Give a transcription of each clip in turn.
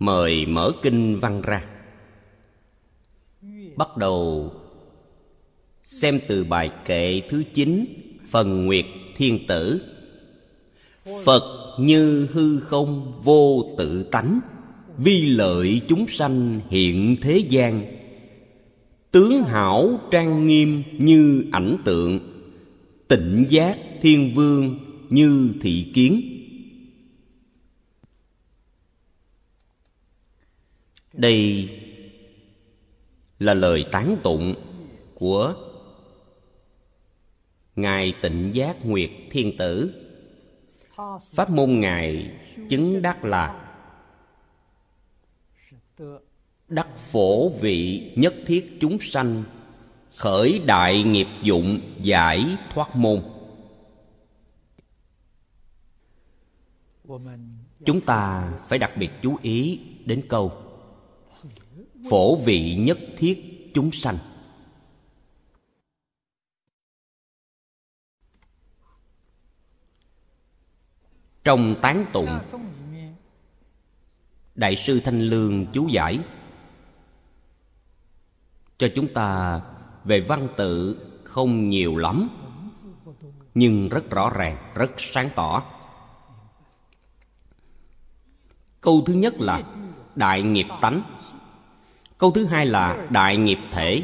mời mở kinh văn ra. Bắt đầu xem từ bài kệ thứ chín, phần nguyệt thiên tử. Phật như hư không vô tự tánh, vi lợi chúng sanh hiện thế gian. Tướng hảo trang nghiêm như ảnh tượng, tịnh giác thiên vương như thị kiến. Đây là lời tán tụng của ngài tịnh giác nguyệt thiên tử. Pháp môn ngài chứng đắc là đắc phổ vị nhất thiết chúng sanh, khởi đại nghiệp dụng giải thoát môn. Chúng ta phải đặc biệt chú ý đến câu phổ vị nhất thiết chúng sanh. Trong tán tụng, đại sư thanh lương chú giải, cho chúng ta về văn tự không nhiều lắm, nhưng rất rõ ràng, rất sáng tỏ. Câu thứ nhất là đại nghiệp tánh câu thứ hai là đại nghiệp thể.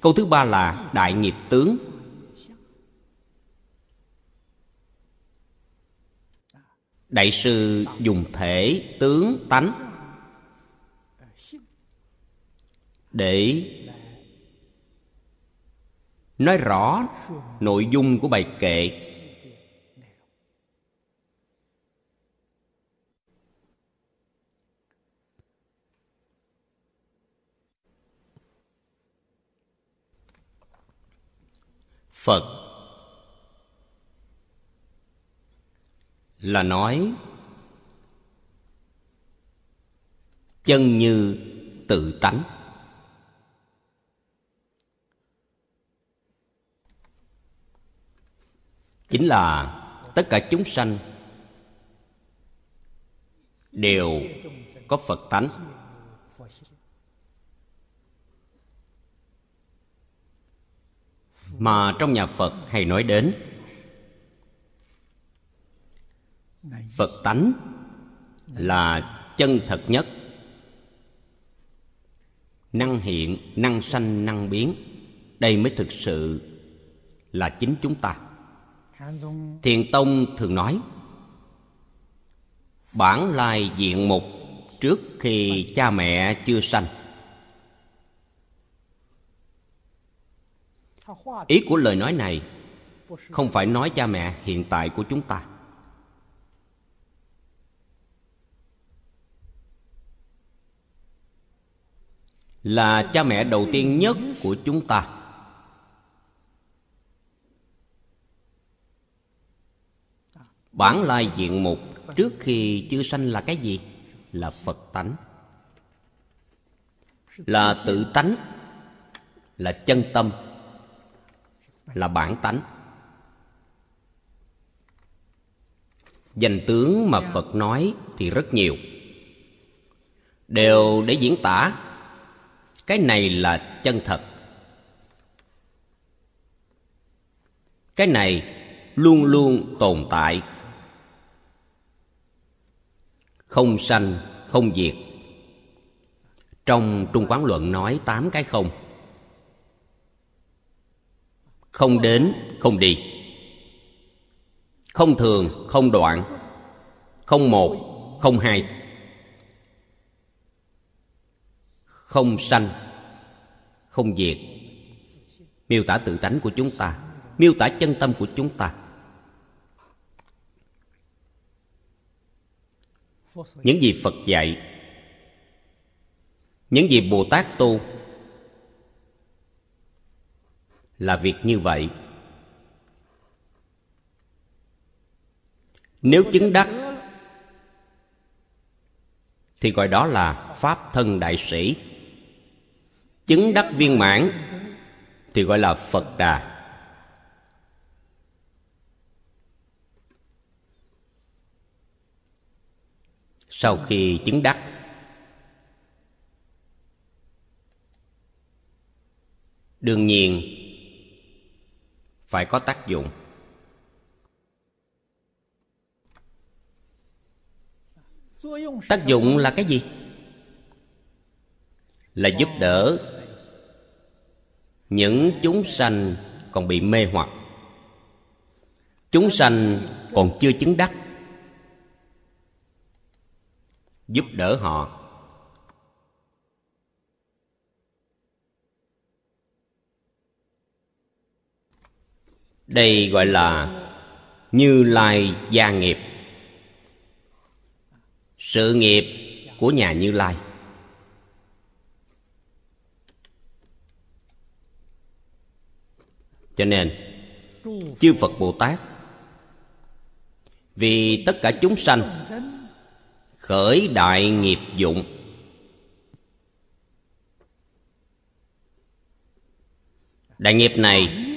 Câu thứ ba là đại nghiệp tướng. Đại sư dùng thể, tướng, tánh để nói rõ nội dung của bài kệ. Phật. Là nói, chân như tự tánh. Chính là tất cả chúng sanh đều có phật tánh. Mà trong nhà phật hay nói đến. Phật tánh là chân thật nhất. Năng hiện, năng sanh, năng biến, đây mới thực sự là chính chúng ta. Thiền tông thường nói, bản lai diện mục trước khi cha mẹ chưa sanh ý của lời nói này không phải nói cha mẹ hiện tại của chúng ta. Là cha mẹ đầu tiên nhất của chúng ta. Bản lai diện mục trước khi chưa sanh là cái gì? Là phật tánh. Là tự tánh. Là chân tâm là bản tánh. Danh tướng mà phật nói thì rất nhiều. Đều để diễn tả. Cái này là chân thật. Cái này luôn luôn tồn tại. Không sanh, không diệt. Trong trung quán luận nói tám cái không không đến, không đi. Không thường, không đoạn, không một, không hai. Không sanh, không diệt. Miêu tả tự tánh của chúng ta, miêu tả chân tâm của chúng ta. Những gì phật dạy, những gì bồ tát tu là việc như vậy. Nếu chứng đắc, thì gọi đó là pháp thân đại sĩ. Chứng đắc viên mãn, thì gọi là phật đà. Sau khi chứng đắc, đương nhiên phải có tác dụng. Tác dụng là cái gì? Là giúp đỡ những chúng sanh còn bị mê hoặc. Chúng sanh còn chưa chứng đắc. Giúp đỡ họ. Đây gọi là như lai gia nghiệp. Sự nghiệp của nhà như lai. Cho nên, chư phật bồ tát, vì tất cả chúng sanh khởi đại nghiệp dụng, đại nghiệp này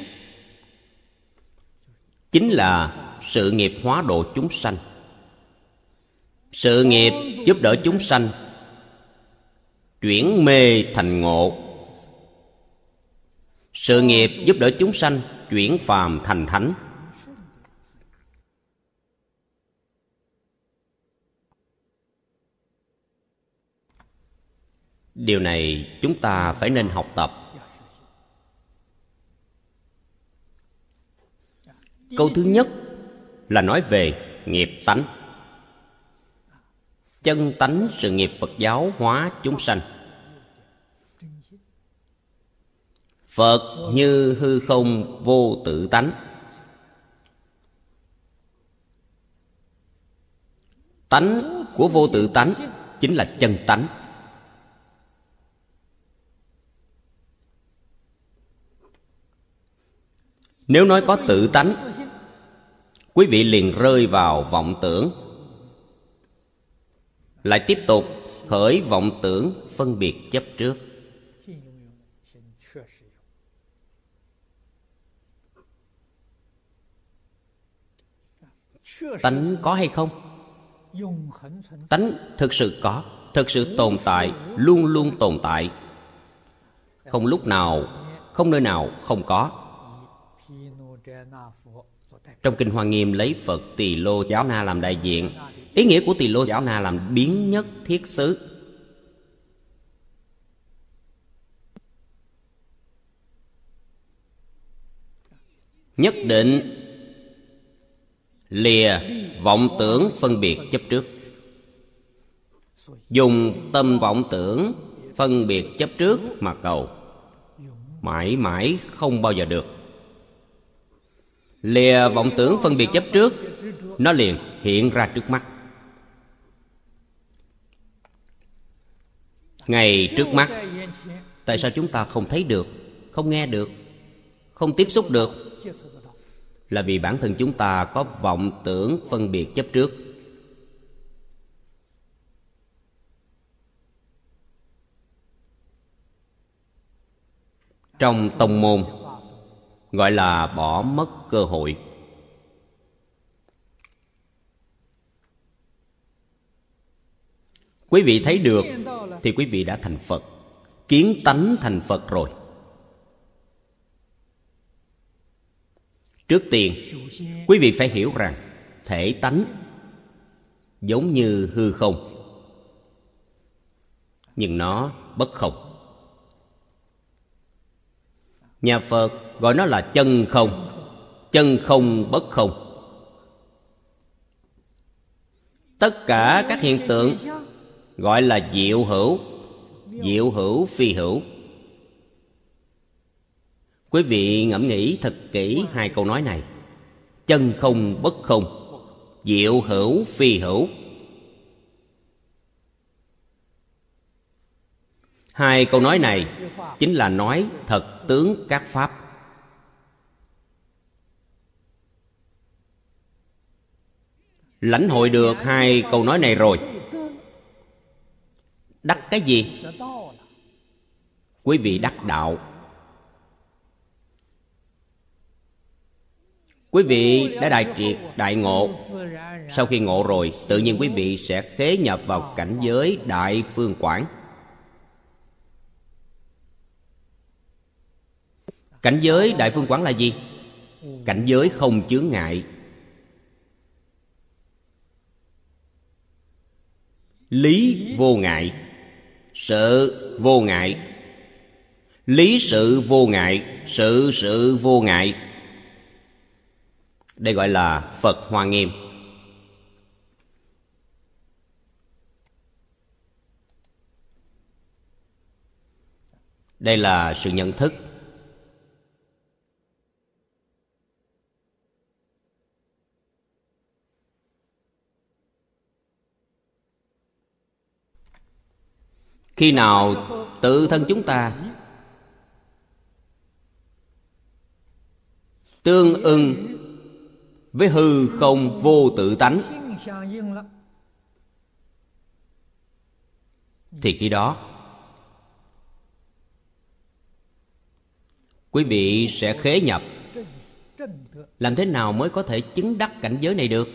chính là sự nghiệp hóa độ chúng sanh. Sự nghiệp giúp đỡ chúng sanh chuyển mê thành ngộ. Sự nghiệp giúp đỡ chúng sanh chuyển phàm thành thánh. Điều này chúng ta phải nên học tập. Câu thứ nhất là nói về nghiệp tánh. Chân tánh sự nghiệp phật giáo hóa chúng sanh. Phật như hư không vô tự tánh. Tánh của vô tự tánh chính là chân tánh. Nếu nói có tự tánh quý vị liền rơi vào vọng tưởng. Lại tiếp tục khởi vọng tưởng phân biệt chấp trước. Tánh có hay không? Tánh thực sự có, thực sự tồn tại, luôn luôn tồn tại. Không lúc nào, không nơi nào không có trong kinh hoa nghiêm lấy phật tỳ lô giáo na làm đại diện, ý nghĩa của tỳ lô giáo na làm biến nhất thiết xứ. Nhất định, lìa, vọng tưởng phân biệt chấp trước. Dùng tâm vọng tưởng phân biệt chấp trước mà cầu, mãi mãi không bao giờ được lìa vọng tưởng phân biệt chấp trước, nó liền hiện ra trước mắt. Ngày trước mắt, tại sao chúng ta không thấy được, không nghe được, không tiếp xúc được? Là vì bản thân chúng ta có vọng tưởng phân biệt chấp trước. Trong tông môn gọi là bỏ mất cơ hội. Quý vị thấy được thì quý vị đã thành phật, kiến tánh thành phật rồi. Trước tiên, quý vị phải hiểu rằng thể tánh giống như hư không, nhưng nó bất không nhà phật gọi nó là chân không. Chân không bất không. Tất cả các hiện tượng gọi là diệu hữu diệu hữu phi hữu. Quý vị ngẫm nghĩ thật kỹ hai câu nói này. Chân không bất không, diệu hữu phi hữu. Hai câu nói này chính là nói thật tướng các pháp. Lãnh hội được hai câu nói này rồi. Đắc cái gì? Quý vị đắc đạo. Quý vị đã đại triệt, đại ngộ. Sau khi ngộ rồi, tự nhiên quý vị sẽ khế nhập vào cảnh giới đại phương quảng. Cảnh giới đại phương quán là gì? Cảnh giới không chướng ngại. Lý vô ngại. Sự vô ngại. Lý sự vô ngại. Sự sự vô ngại. Đây gọi là phật hoa nghiêm. Đây là sự nhận thức. Khi nào tự thân chúng ta tương ưng với hư không vô tự tánh, thì khi đó quý vị sẽ khế nhập. Làm thế nào mới có thể chứng đắc cảnh giới này được?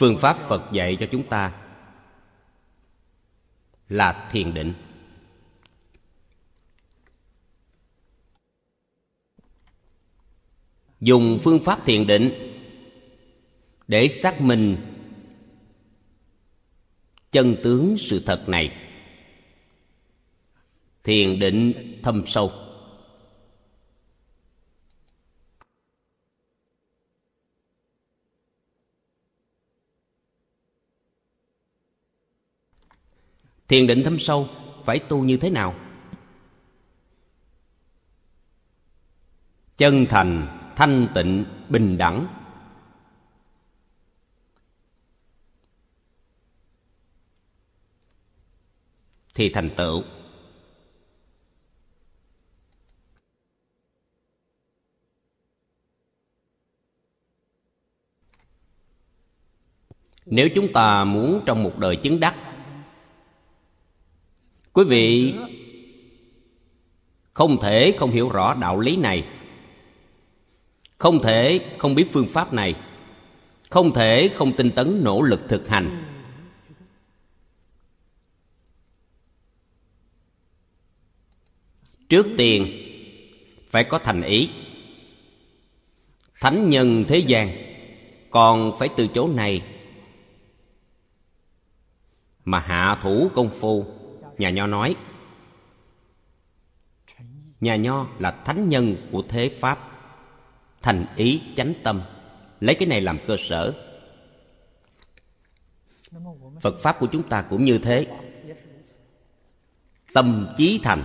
Phương pháp phật dạy cho chúng ta là thiền định. Dùng phương pháp thiền định để xác minh chân tướng sự thật này. Thiền định thâm sâu. Thiền định thâm sâu, phải tu như thế nào? Chân thành, thanh tịnh, bình đẳng. Thì thành tựu. Nếu chúng ta muốn trong một đời chứng đắc quý vị không thể không hiểu rõ đạo lý này. Không thể không biết phương pháp này. Không thể không tinh tấn nỗ lực thực hành. Trước tiên, phải có thành ý. Thánh nhân thế gian còn phải từ chỗ này mà hạ thủ công phu nhà nho nói, nhà nho là thánh nhân của thế pháp. Thành ý chánh tâm, lấy cái này làm cơ sở. Phật pháp của chúng ta cũng như thế. Tâm chí thành.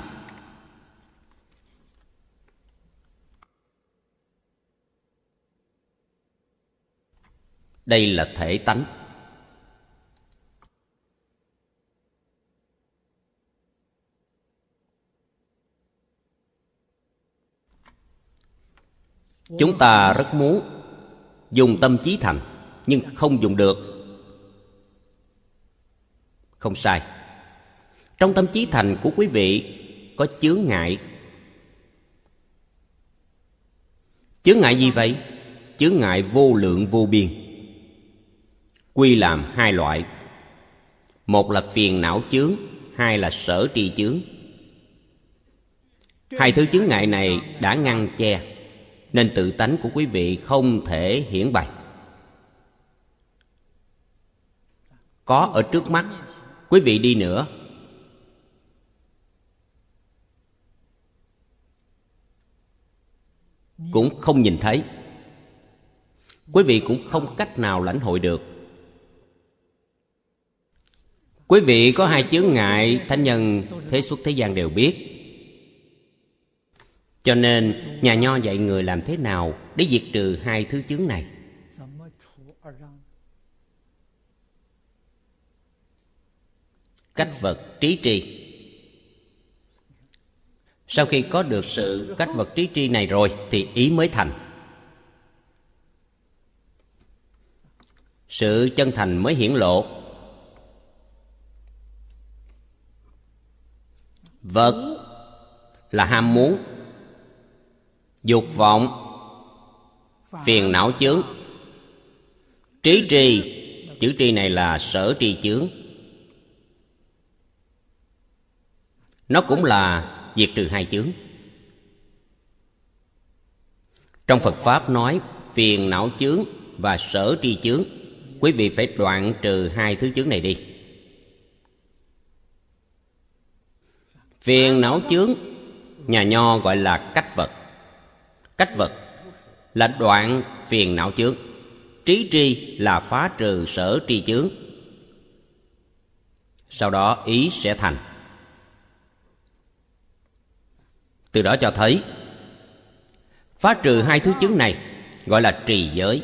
Đây là thể tánh. Chúng ta rất muốn dùng tâm trí thành, nhưng không dùng được. Không sai. Trong tâm trí thành của quý vị có chướng ngại. Chướng ngại gì vậy? Chướng ngại vô lượng vô biên. Quy làm hai loại. Một là phiền não chướng, hai là sở tri chướng. Hai thứ chướng ngại này đã ngăn che nên tự tánh của quý vị không thể hiển bày. Có ở trước mắt, quý vị đi nữa. Cũng không nhìn thấy. Quý vị cũng không cách nào lãnh hội được. Quý vị có hai chướng ngại, thánh nhân, thế xuất, thế gian đều biết cho nên nhà nho dạy người làm thế nào để diệt trừ hai thứ chướng này? Cách vật trí tri. Sau khi có được sự cách vật trí tri này rồi thì ý mới thành. Sự chân thành mới hiển lộ. Vật là ham muốn dục vọng, phiền não chướng. Trí tri, chữ tri này là sở tri chướng. Nó cũng là diệt trừ hai chướng. Trong phật pháp nói, phiền não chướng và sở tri chướng. Quý vị phải đoạn trừ hai thứ chướng này đi. Phiền não chướng, nhà nho gọi là cách vật cách vật là đoạn phiền não chướng. Trí tri là phá trừ sở tri chướng. Sau đó ý sẽ thành. Từ đó cho thấy, phá trừ hai thứ chứng này gọi là trì giới.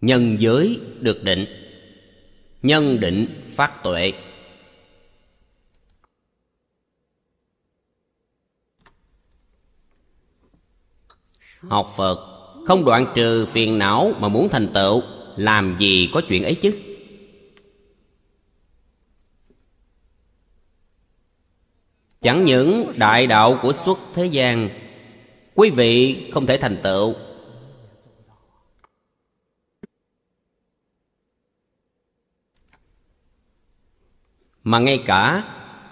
Nhân giới được định, nhân định phát tuệ. Học phật, không đoạn trừ phiền não mà muốn thành tựu, làm gì có chuyện ấy chứ? Chẳng những đại đạo của xuất thế gian, quý vị không thể thành tựu. Mà ngay cả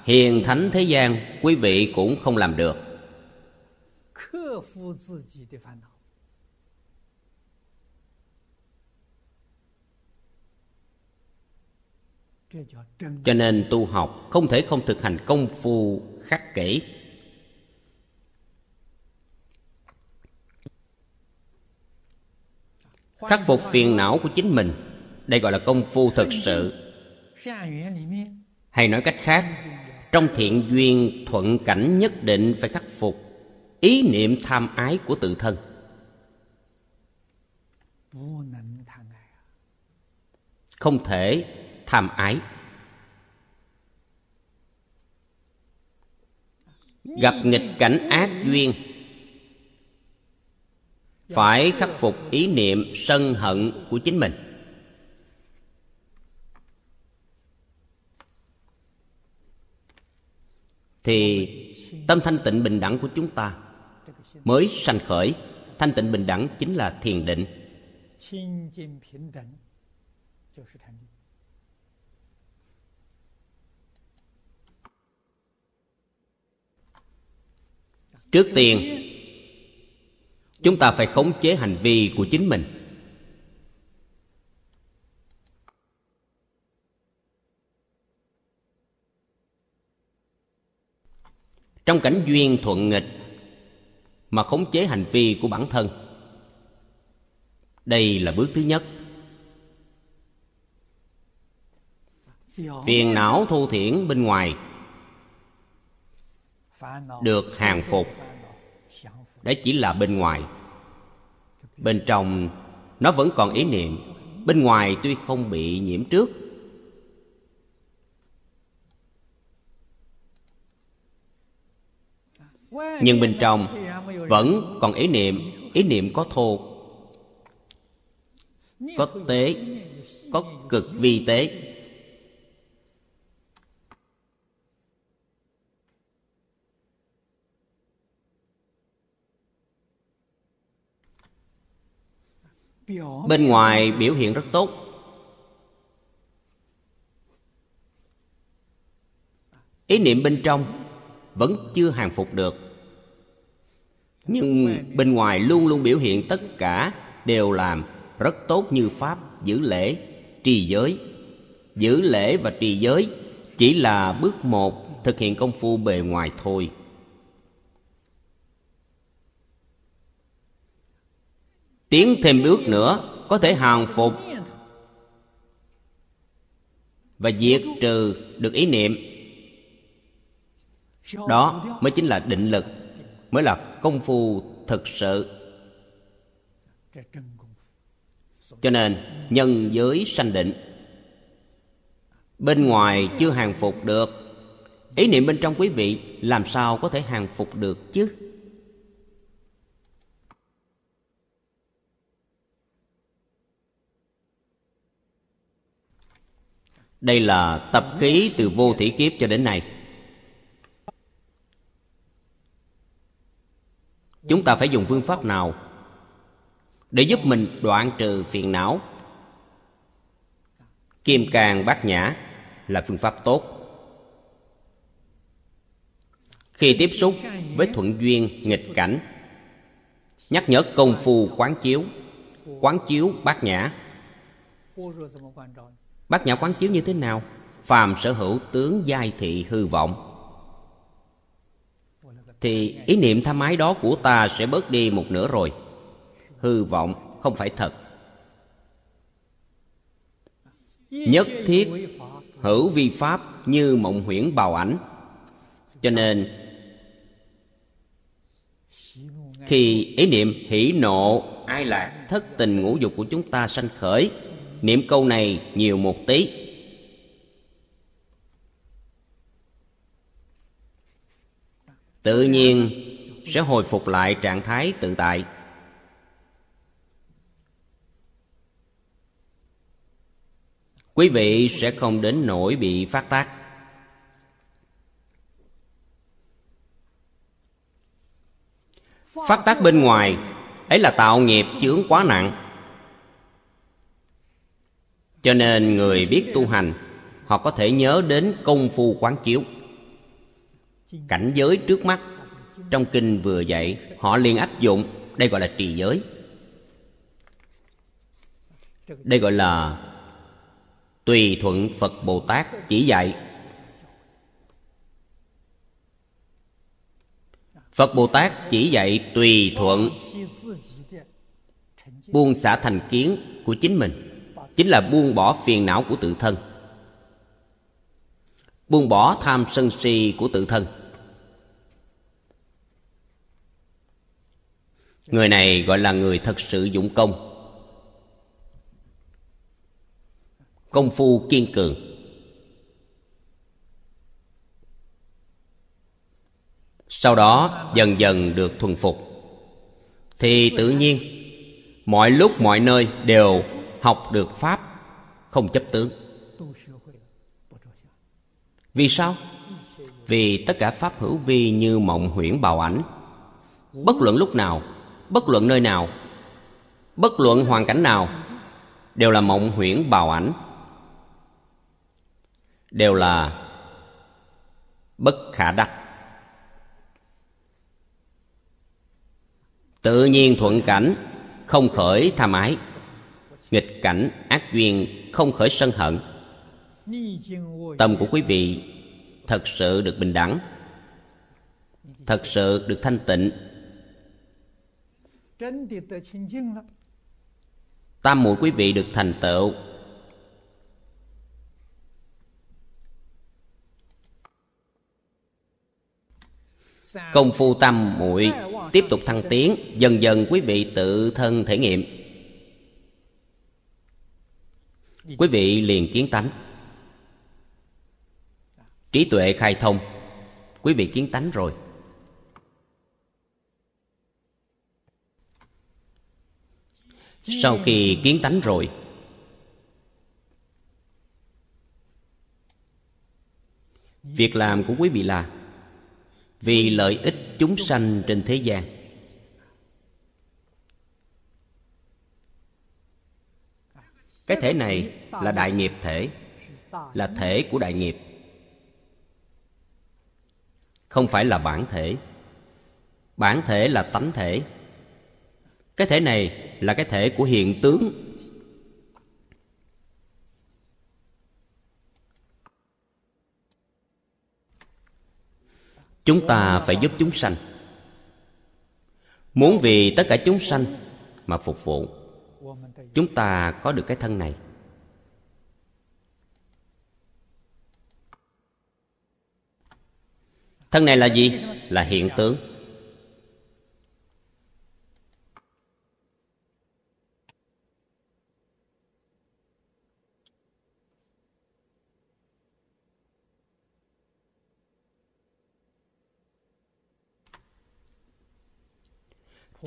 hiền thánh thế gian, quý vị cũng không làm được cho nên tu học không thể không thực hành công phu khắc kỷ khắc phục phiền não của chính mình. Đây gọi là công phu thực sự. hay nói cách khác trong thiện duyên thuận cảnh nhất định phải khắc phục ý niệm tham ái của tự thân. Không thể tham ái. Gặp nghịch cảnh ác duyên. Phải khắc phục ý niệm sân hận của chính mình. Thì tâm thanh tịnh bình đẳng của chúng ta mới sanh khởi. Thanh tịnh bình đẳng chính là thiền định. Trước tiên chúng ta phải khống chế hành vi của chính mình. Trong cảnh duyên thuận nghịch mà khống chế hành vi của bản thân. Đây là bước thứ nhất. Phiền não thu thiển bên ngoài được hàng phục. Đấy chỉ là bên ngoài. Bên trong, nó vẫn còn ý niệm. Bên ngoài tuy không bị nhiễm trước. Nhưng bên trong vẫn còn ý niệm ý niệm có thô, có tế, có cực vi tế. Bên ngoài biểu hiện rất tốt. Ý niệm bên trong vẫn chưa hàng phục được nhưng bên ngoài luôn luôn biểu hiện tất cả đều làm rất tốt như pháp giữ lễ trì giới. Giữ lễ và trì giới chỉ là bước một thực hiện công phu bề ngoài thôi. Tiến thêm bước nữa có thể hàng phục và diệt trừ được ý niệm. Đó mới chính là định lực mới là công phu thực sự. Cho nên nhân giới sanh định. Bên ngoài chưa hàng phục được. Ý niệm bên trong quý vị làm sao có thể hàng phục được chứ? Đây là tập khí từ vô thủy kiếp cho đến nay. Chúng ta phải dùng phương pháp nào để giúp mình đoạn trừ phiền não? Kim càng bát nhã là phương pháp tốt. Khi tiếp xúc với thuận duyên, nghịch cảnh, nhắc nhở công phu quán chiếu quán chiếu bát nhã. Bát nhã quán chiếu như thế nào? Phàm sở hữu tướng giai thị hư vọng thì ý niệm tham ái đó của ta sẽ bớt đi một nửa rồi. Hư vọng không phải thật. Nhất thiết hữu vi pháp như mộng huyễn bào ảnh. Cho nên, khi ý niệm hỷ nộ, ai lạc, thất tình ngũ dục của chúng ta sanh khởi, niệm câu này nhiều một tí tự nhiên sẽ hồi phục lại trạng thái tự tại. Quý vị sẽ không đến nỗi bị phát tác. Phát tác bên ngoài, ấy là tạo nghiệp chướng quá nặng. Cho nên người biết tu hành, họ có thể nhớ đến công phu quán chiếu cảnh giới trước mắt, trong kinh vừa dạy, họ liền áp dụng, đây gọi là trì giới. Đây gọi là tùy thuận phật bồ tát chỉ dạy. Phật bồ tát chỉ dạy tùy thuận, buông xả thành kiến của chính mình. Chính là buông bỏ phiền não của tự thân, buông bỏ tham sân si của tự thân. Người này gọi là người thật sự dụng công. Công phu kiên cường. Sau đó dần dần được thuần phục. Thì tự nhiên, mọi lúc mọi nơi đều học được pháp, không chấp tướng. Vì sao? Vì tất cả pháp hữu vi như mộng huyễn bào ảnh. Bất luận lúc nào bất luận nơi nào, bất luận hoàn cảnh nào, đều là mộng huyễn bào ảnh, đều là bất khả đắc. Tự nhiên thuận cảnh, không khởi tham ái. Nghịch cảnh, ác duyên, không khởi sân hận. Tâm của quý vị thật sự được bình đẳng, thật sự được thanh tịnh tam muội quý vị được thành tựu. Công phu tam muội tiếp tục thăng tiến, dần dần quý vị tự thân thể nghiệm. Quý vị liền kiến tánh. Trí tuệ khai thông. Quý vị kiến tánh rồi. Sau khi kiến tánh rồi, việc làm của quý vị là vì lợi ích chúng sanh trên thế gian. Cái thể này là đại nghiệp thể, là thể của đại nghiệp. Không phải là bản thể. Bản thể là tánh thể cái thể này là cái thể của hiện tướng. Chúng ta phải giúp chúng sanh. Muốn vì tất cả chúng sanh mà phục vụ, chúng ta có được cái thân này. Thân này là gì? Là hiện tướng.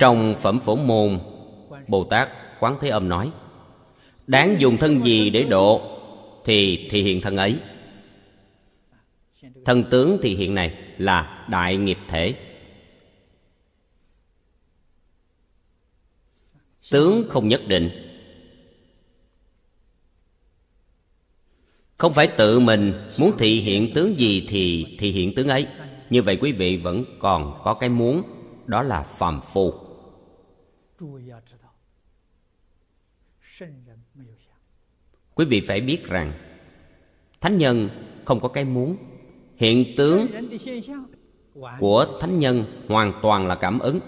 Trong phẩm phổ môn, bồ tát quán thế âm nói, đáng dùng thân gì để độ thì thị hiện thân ấy. Thân tướng thị hiện này là đại nghiệp thể. Tướng không nhất định. Không phải tự mình muốn thị hiện tướng gì thì thị hiện tướng ấy. Như vậy quý vị vẫn còn có cái muốn, đó là phàm phu quý vị phải biết rằng thánh nhân không có cái muốn. Hiện tướng của thánh nhân hoàn toàn là cảm ứng.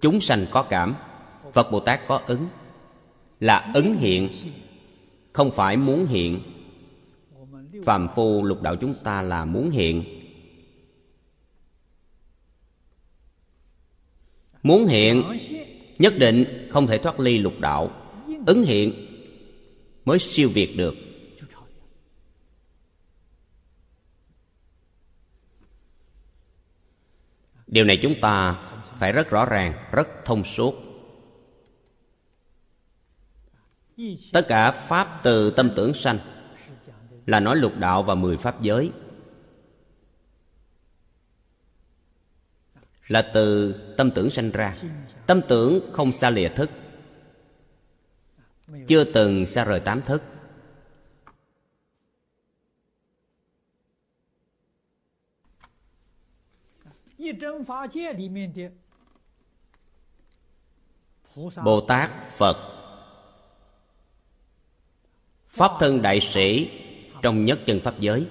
chúng sanh có cảm phật bồ tát có ứng. Là ứng hiện không phải muốn hiện. Phàm phu lục đạo chúng ta là muốn hiện muốn hiện, nhất định không thể thoát ly lục đạo. Ứng hiện mới siêu việt được. Điều này chúng ta phải rất rõ ràng, rất thông suốt. Tất cả pháp từ tâm tưởng sanh là nói lục đạo và mười pháp giới. Là từ tâm tưởng sanh ra. Tâm tưởng không xa lìa thức. Chưa từng xa rời tám thức. Bồ tát phật, pháp thân đại sĩ trong nhất chân pháp giới.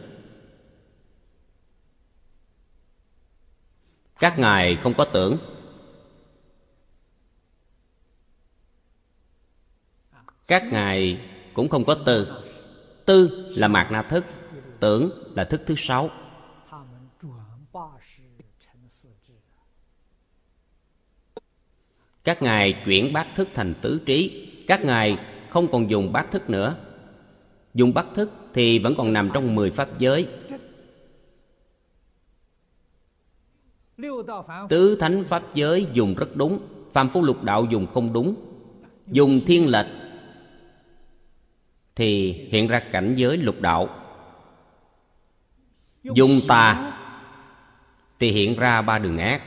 Các ngài không có tưởng. Các ngài cũng không có tư. Tư là mạt na thức, tưởng là thức thứ sáu. Các ngài chuyển bát thức thành tứ trí. Các ngài không còn dùng bát thức nữa. Dùng bát thức thì vẫn còn nằm trong mười pháp giới. Tứ thánh pháp giới dùng rất đúng phàm phu lục đạo dùng không đúng. Dùng thiên lệch thì hiện ra cảnh giới lục đạo. Dùng tà thì hiện ra ba đường ác.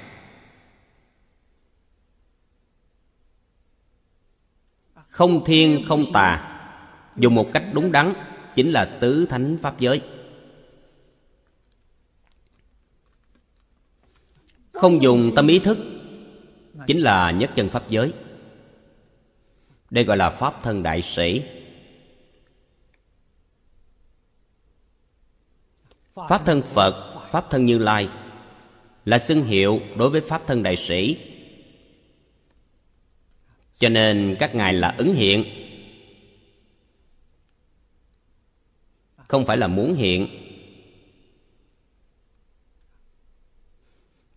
Không thiên không tà. Dùng một cách đúng đắn chính là tứ thánh pháp giới không dùng tâm ý thức, chính là nhất chân pháp giới. Đây gọi là pháp thân đại sĩ. Pháp thân phật, pháp thân như lai là xưng hiệu đối với pháp thân đại sĩ. Cho nên các ngài là ứng hiện. Không phải là muốn hiện.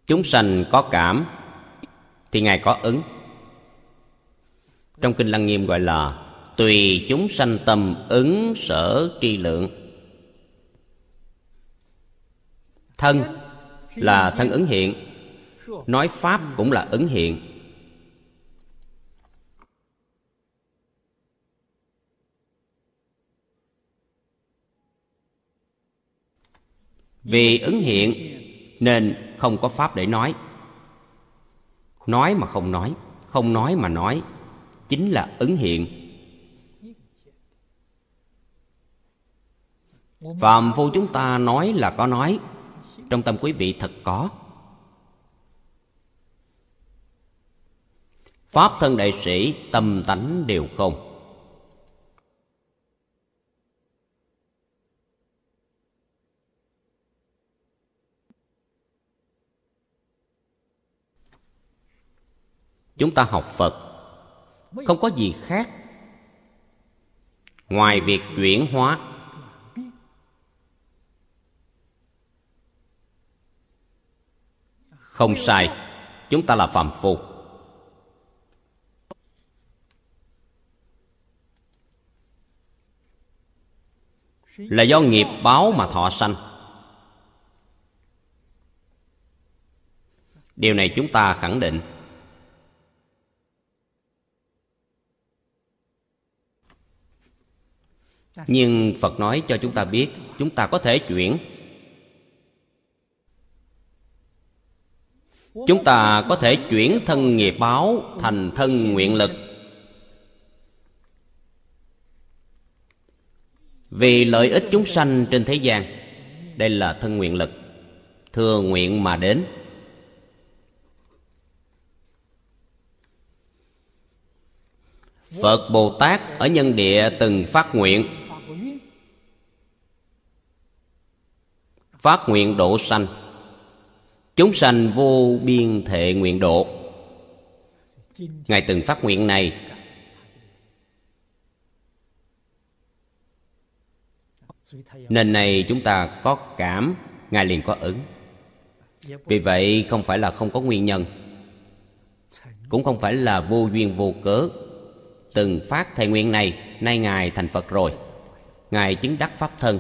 Chúng sanh có cảm thì ngài có ứng. Trong kinh lăng nghiêm gọi là, tùy chúng sanh tâm ứng sở tri lượng. Thân là thân ứng hiện, nói pháp cũng là ứng hiện. Vì ứng hiện nên không có pháp để nói. Nói mà không nói không nói mà nói, chính là ứng hiện. Phàm phu chúng ta nói là có nói, trong tâm quý vị thật có. Pháp thân đại sĩ, tâm tánh đều không. Chúng ta học phật. Không có gì khác. Ngoài việc chuyển hóa, không sai, chúng ta là phàm phu. Là do nghiệp báo mà thọ sanh. Điều này chúng ta khẳng định. Nhưng phật nói cho chúng ta biết, chúng ta có thể chuyển. Chúng ta có thể chuyển thân nghiệp báo thành thân nguyện lực. Vì lợi ích chúng sanh trên thế gian, đây là thân nguyện lực, thừa nguyện mà đến. Phật bồ tát ở nhân địa từng phát nguyện. Phát nguyện độ sanh. Chúng sanh vô biên thệ nguyện độ. Ngài từng phát nguyện này. Nên này chúng ta có cảm, ngài liền có ứng. Vì vậy không phải là không có nguyên nhân. Cũng không phải là vô duyên vô cớ từng phát thệ nguyện này, nay ngài thành phật rồi. Ngài chứng đắc pháp thân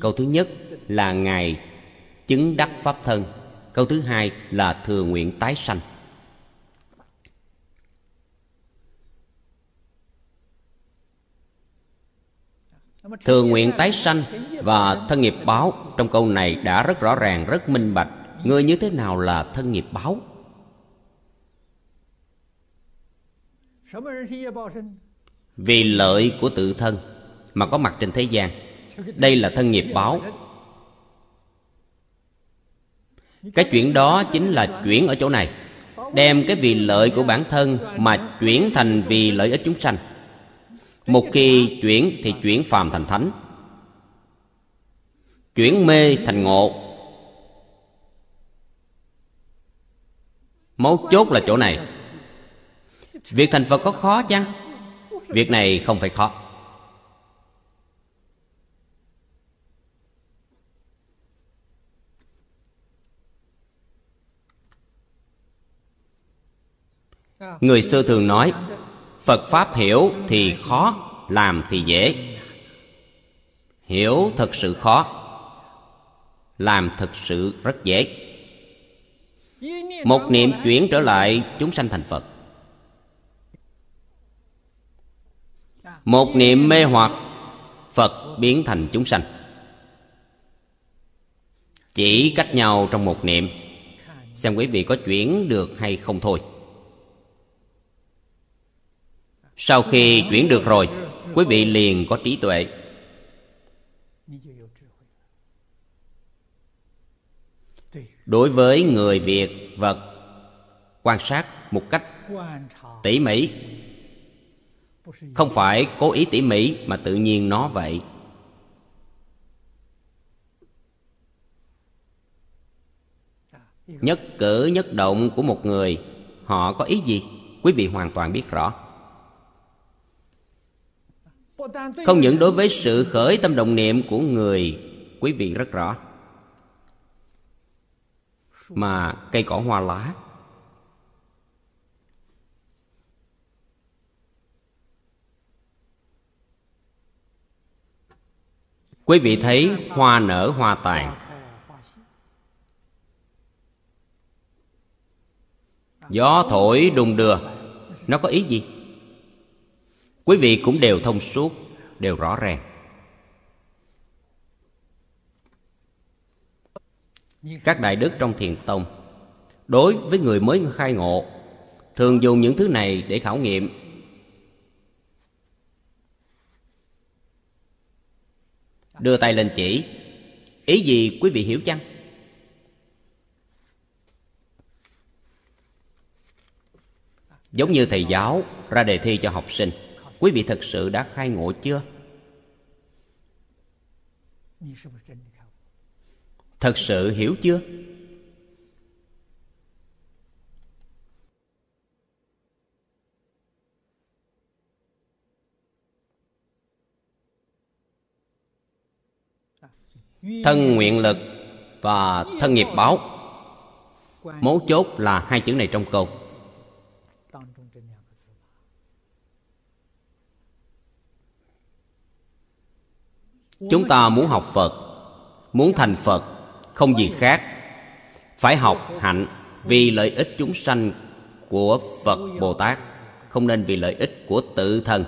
câu thứ nhất là ngài chứng đắc pháp thân. Câu thứ hai là thừa nguyện tái sanh. Thừa nguyện tái sanh và thân nghiệp báo. Trong câu này đã rất rõ ràng, rất minh bạch. Người như thế nào là thân nghiệp báo? Vì lợi của tự thân mà có mặt trên thế gian đây là thân nghiệp báo. Cái chuyển đó chính là chuyển ở chỗ này. Đem cái vì lợi của bản thân mà chuyển thành vì lợi ích chúng sanh. Một khi chuyển thì chuyển phàm thành thánh. Chuyển mê thành ngộ. Mấu chốt là chỗ này. Việc thành phật có khó chăng? Việc này không phải khó. Người xưa thường nói, phật pháp hiểu thì khó, làm thì dễ. Hiểu thật sự khó, làm thật sự rất dễ. Một niệm chuyển trở lại, chúng sanh thành phật. Một niệm mê hoặc, phật biến thành chúng sanh. Chỉ cách nhau trong một niệm. Xem quý vị có chuyển được hay không thôi sau khi chuyển được rồi, quý vị liền có trí tuệ. Đối với người việt vật, quan sát một cách tỉ mỉ, không phải cố ý tỉ mỉ mà tự nhiên nó vậy. Nhất cử nhất động của một người, họ có ý gì? Quý vị hoàn toàn biết rõ không những đối với sự khởi tâm động niệm của người, quý vị rất rõ. Mà cây cỏ hoa lá, quý vị thấy hoa nở, hoa tàn. Gió thổi đùng đưa. Nó có ý gì? Quý vị cũng đều thông suốt, đều rõ ràng. Các đại đức trong thiền tông, đối với người mới khai ngộ, thường dùng những thứ này để khảo nghiệm. Đưa tay lên chỉ, ý gì quý vị hiểu chăng? Giống như thầy giáo ra đề thi cho học sinh quý vị thật sự đã khai ngộ chưa? Thật sự hiểu chưa? Thân nguyện lực và thân nghiệp báo. Mấu chốt là hai chữ này trong câu. chúng ta muốn học phật, muốn thành phật, không gì khác. Phải học hạnh vì lợi ích chúng sanh của phật bồ tát, không nên vì lợi ích của tự thân.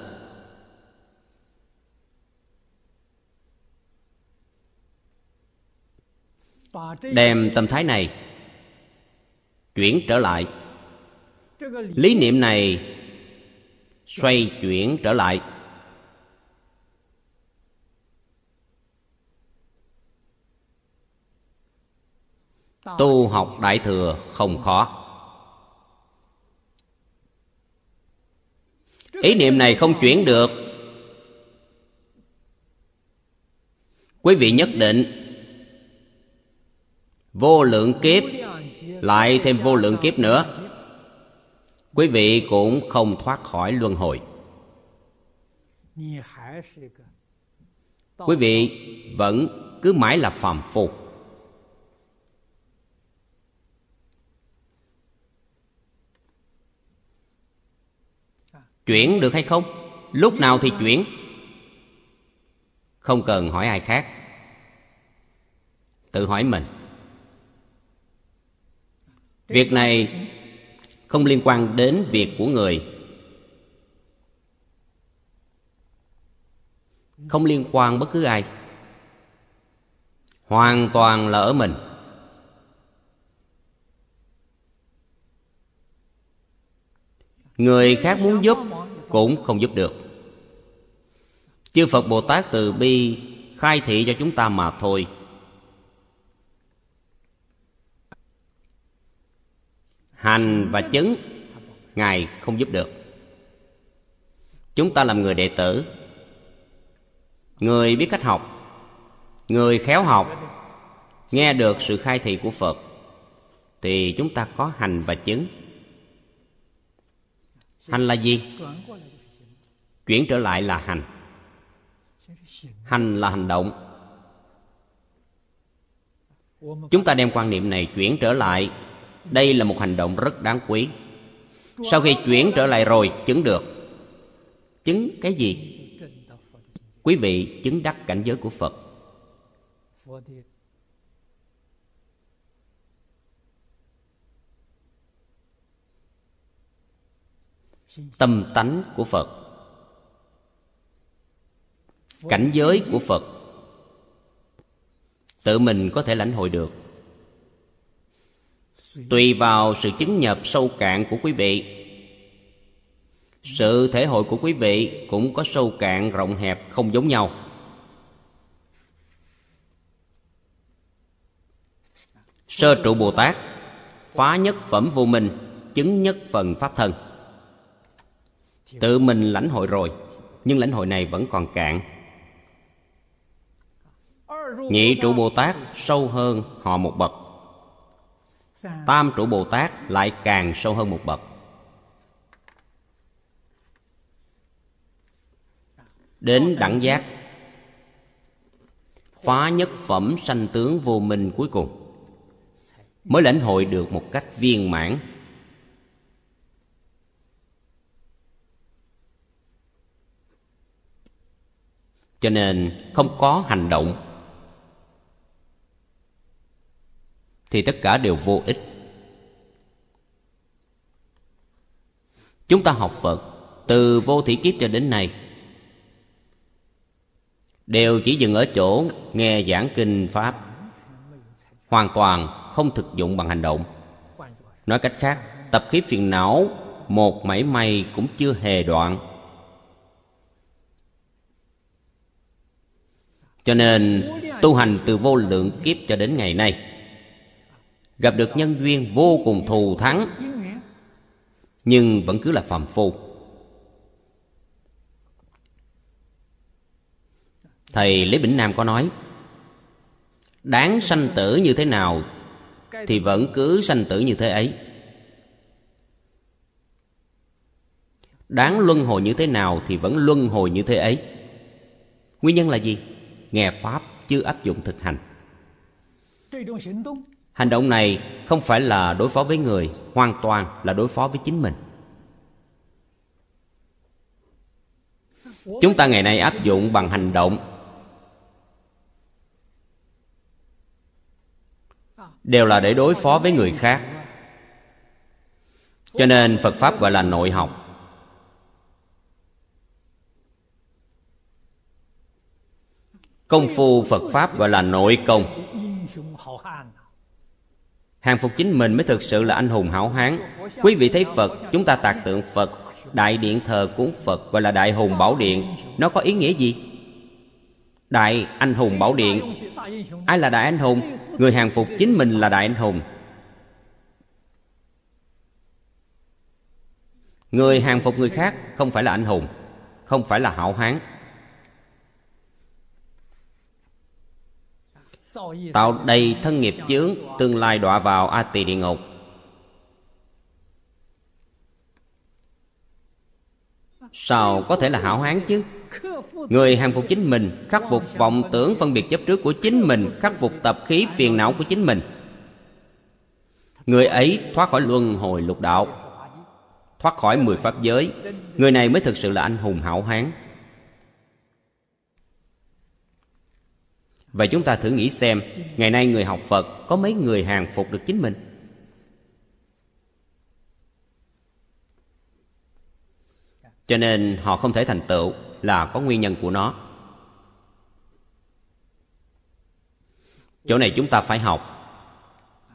Đem tâm thái này chuyển trở lại. Lý niệm này xoay chuyển trở lại. Tu học đại thừa không khó. Ý niệm này không chuyển được. Quý vị nhất định vô lượng kiếp lại thêm vô lượng kiếp nữa. Quý vị cũng không thoát khỏi luân hồi. Quý vị vẫn cứ mãi là phàm phu chuyển được hay không? Lúc nào thì chuyển? Không cần hỏi ai khác. Tự hỏi mình. Việc này không liên quan đến việc của người. Không liên quan bất cứ ai. Hoàn toàn là ở mình. Người khác muốn giúp cũng không giúp được. Chư phật bồ tát từ bi khai thị cho chúng ta mà thôi. Hành và chứng, ngài không giúp được. Chúng ta làm người đệ tử. Người biết cách học, người khéo học, nghe được sự khai thị của phật, thì chúng ta có hành và chứng hành là gì? Chuyển trở lại là hành. Hành là hành động. Chúng ta đem quan niệm này chuyển trở lại. Đây là một hành động rất đáng quý. Sau khi chuyển trở lại rồi, chứng được. Chứng cái gì? Quý vị chứng đắc cảnh giới của phật. Tâm tánh của phật. Cảnh giới của phật, tự mình có thể lãnh hội được. Tùy vào sự chứng nhập sâu cạn của quý vị. Sự thể hội của quý vị cũng có sâu cạn, rộng hẹp, không giống nhau. Sơ trụ bồ tát, phá nhất phẩm vô minh, chứng nhất phần pháp thân tự mình lãnh hội rồi, nhưng lãnh hội này vẫn còn cạn. Nhị trụ bồ tát sâu hơn họ một bậc. Tam trụ bồ tát lại càng sâu hơn một bậc. Đến đẳng giác, phá nhất phẩm sanh tướng vô minh cuối cùng, mới lãnh hội được một cách viên mãn. Cho nên không có hành động. Thì tất cả đều vô ích. Chúng ta học phật từ vô thủy kiếp cho đến nay. Đều chỉ dừng ở chỗ nghe giảng kinh pháp. Hoàn toàn không thực dụng bằng hành động. Nói cách khác, tập khí phiền não một mảy may cũng chưa hề đoạn. Cho nên, tu hành từ vô lượng kiếp cho đến ngày nay, gặp được nhân duyên vô cùng thù thắng, nhưng vẫn cứ là phàm phu. Thầy lý bỉnh nam có nói, đáng sanh tử như thế nào thì vẫn cứ sanh tử như thế ấy. Đáng luân hồi như thế nào thì vẫn luân hồi như thế ấy. Nguyên nhân là gì? Nghe pháp chưa áp dụng thực hành. Hành động này không phải là đối phó với người hoàn toàn là đối phó với chính mình. Chúng ta ngày nay áp dụng bằng hành động đều là để đối phó với người khác. Cho nên phật pháp gọi là nội học công phu phật pháp gọi là nội công. Hàng phục chính mình mới thực sự là anh hùng hảo hán. Quý vị thấy phật, chúng ta tạc tượng phật. Đại điện thờ cúng phật gọi là đại hùng bảo điện. Nó có ý nghĩa gì? Đại anh hùng bảo điện. Ai là đại anh hùng? Người hàng phục chính mình là đại anh hùng. Người hàng phục người khác không phải là anh hùng, không phải là hảo hán. Tạo đầy thân nghiệp chướng tương lai đọa vào a tỳ địa ngục. Sao có thể là hảo hán chứ? Người hàng phục chính mình khắc phục vọng tưởng phân biệt chấp trước của chính mình khắc phục tập khí phiền não của chính mình. Người ấy thoát khỏi luân hồi lục đạo thoát khỏi mười pháp giới. Người này mới thực sự là anh hùng hảo hán Và chúng ta thử nghĩ xem, Ngày nay người học Phật Có mấy người hàng phục được chính mình? Cho nên họ không thể thành tựu Là có nguyên nhân của nó. Chỗ này chúng ta phải học,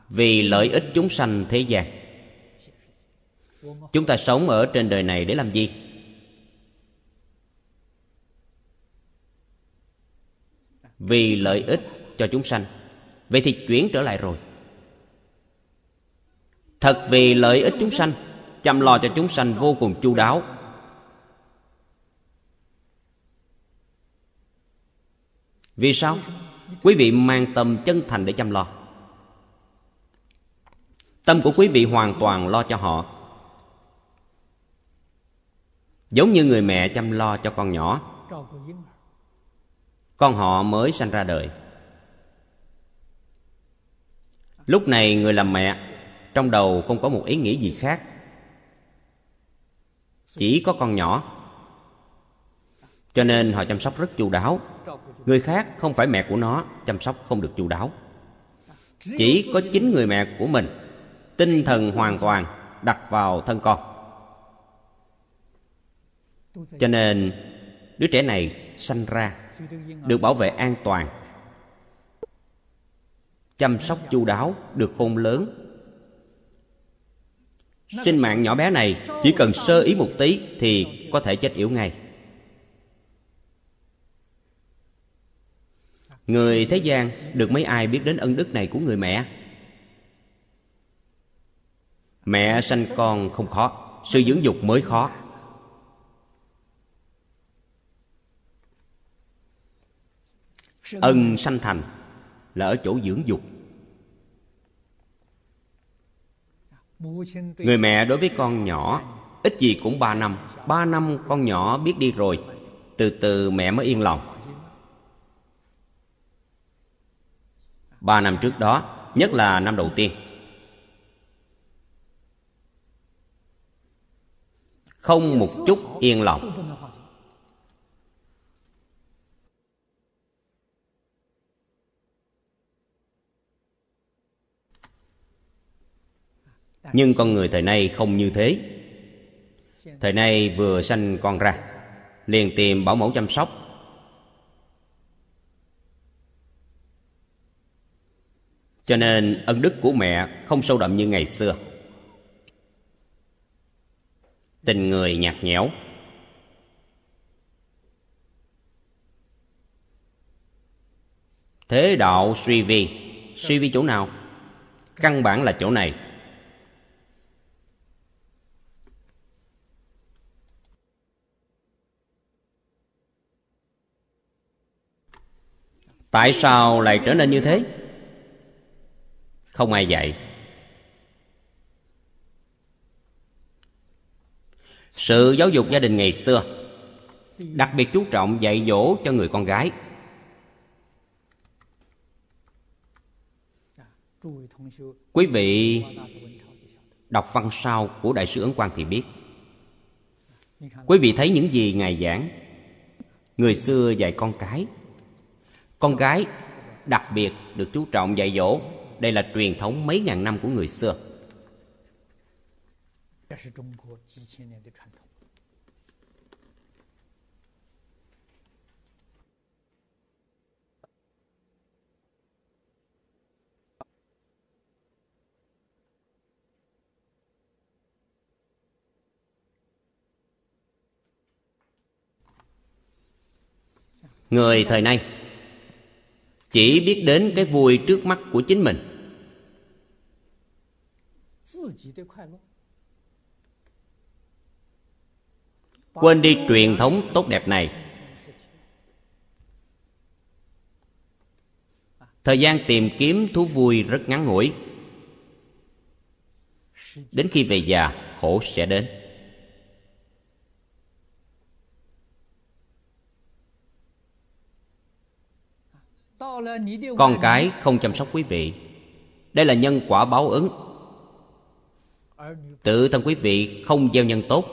Vì lợi ích chúng sanh thế gian. Chúng ta sống ở trên đời này để làm gì? Vì lợi ích cho chúng sanh. Vậy thì chuyển trở lại rồi. Thật vì lợi ích chúng sanh, chăm lo cho chúng sanh vô cùng chu đáo. Vì sao? Quý vị mang tâm chân thành để chăm lo. Tâm của quý vị hoàn toàn lo cho họ. Giống như người mẹ chăm lo cho con nhỏ con họ mới sanh ra đời. Lúc này người làm mẹ, trong đầu không có một ý nghĩ gì khác. Chỉ có con nhỏ. Cho nên họ chăm sóc rất chu đáo. Người khác không phải mẹ của nó, chăm sóc không được chu đáo. Chỉ có chính người mẹ của mình, tinh thần hoàn toàn đặt vào thân con. Cho nên đứa trẻ này sanh ra được bảo vệ an toàn. Chăm sóc chu đáo được khôn lớn. Sinh mạng nhỏ bé này chỉ cần sơ ý một tí thì có thể chết yểu ngay. Người thế gian, được mấy ai biết đến ân đức này của người mẹ? Mẹ sanh con không khó sự dưỡng dục mới khó. Ân sanh thành là ở chỗ dưỡng dục. Người mẹ đối với con nhỏ, ít gì cũng ba năm. Ba năm con nhỏ biết đi rồi, từ từ mẹ mới yên lòng. Ba năm trước đó, nhất là năm đầu tiên. Không một chút yên lòng. Nhưng con người thời nay không như thế. Thời nay vừa sanh con ra, liền tìm bảo mẫu chăm sóc. Cho nên ân đức của mẹ không sâu đậm như ngày xưa. Tình người nhạt nhẽo. Thế đạo suy vi. Suy vi chỗ nào? Căn bản là chỗ này. Tại sao lại trở nên như thế? Không ai dạy. Sự giáo dục gia đình ngày xưa đặc biệt chú trọng dạy dỗ cho người con gái. Quý vị đọc văn sau của đại sứ ấn quang thì biết. Quý vị thấy những gì ngài giảng. Người xưa dạy con cái con gái đặc biệt được chú trọng dạy dỗ. Đây là truyền thống mấy ngàn năm của người xưa. Người thời nay chỉ biết đến cái vui trước mắt của chính mình. Quên đi truyền thống tốt đẹp này. Thời gian tìm kiếm thú vui rất ngắn ngủi. Đến khi về già, khổ sẽ đến. Con cái không chăm sóc quý vị. Đây là nhân quả báo ứng. Tự thân quý vị không gieo nhân tốt.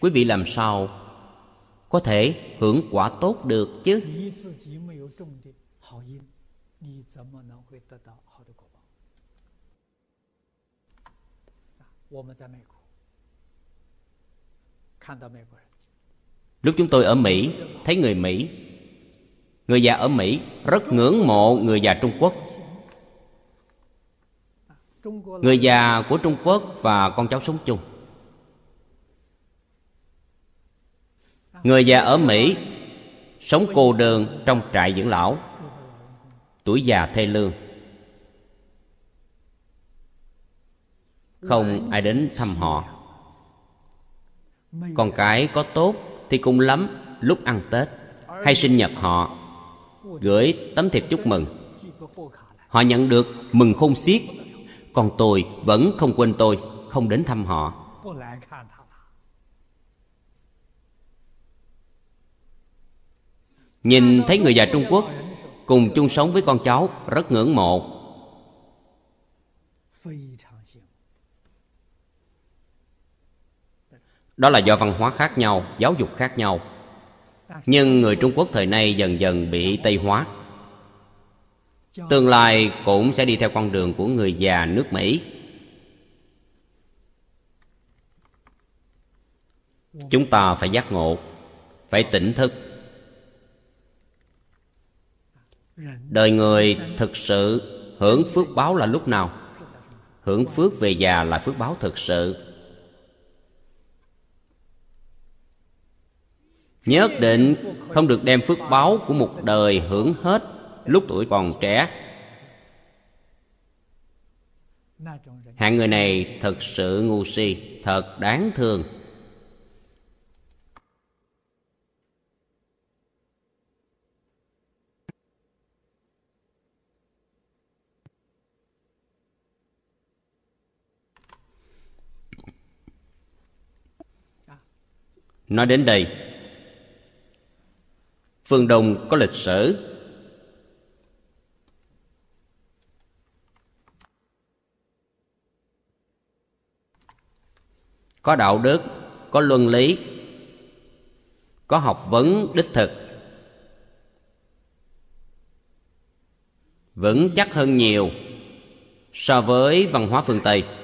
Quý vị làm sao có thể hưởng quả tốt được chứ? Lúc chúng tôi ở mỹ thấy người mỹ người già ở mỹ rất ngưỡng mộ người già trung quốc. Người già của trung quốc và con cháu sống chung. Người già ở mỹ sống cô đơn trong trại dưỡng lão, tuổi già thê lương. Không ai đến thăm họ. Con cái có tốt thì cũng lắm, lúc ăn tết hay sinh nhật họ gửi tấm thiệp chúc mừng. Họ nhận được mừng khôn xiết. Còn tôi vẫn không quên tôi, không đến thăm họ. Nhìn thấy người già trung quốc cùng chung sống với con cháu rất ngưỡng mộ. Đó là do văn hóa khác nhau, giáo dục khác nhau nhưng người trung quốc thời nay dần dần bị tây hóa. Tương lai cũng sẽ đi theo con đường của người già nước mỹ. Chúng ta phải giác ngộ, phải tỉnh thức. Đời người thực sự hưởng phước báo là lúc nào? Hưởng phước về già là phước báo thực sự. Nhất định không được đem phước báo của một đời hưởng hết lúc tuổi còn trẻ. Hạng người này thật sự ngu si, thật đáng thương. Nói đến đây phương đông có lịch sử. Có đạo đức, có luân lý, có học vấn đích thực. Vững chắc hơn nhiều so với văn hóa phương tây.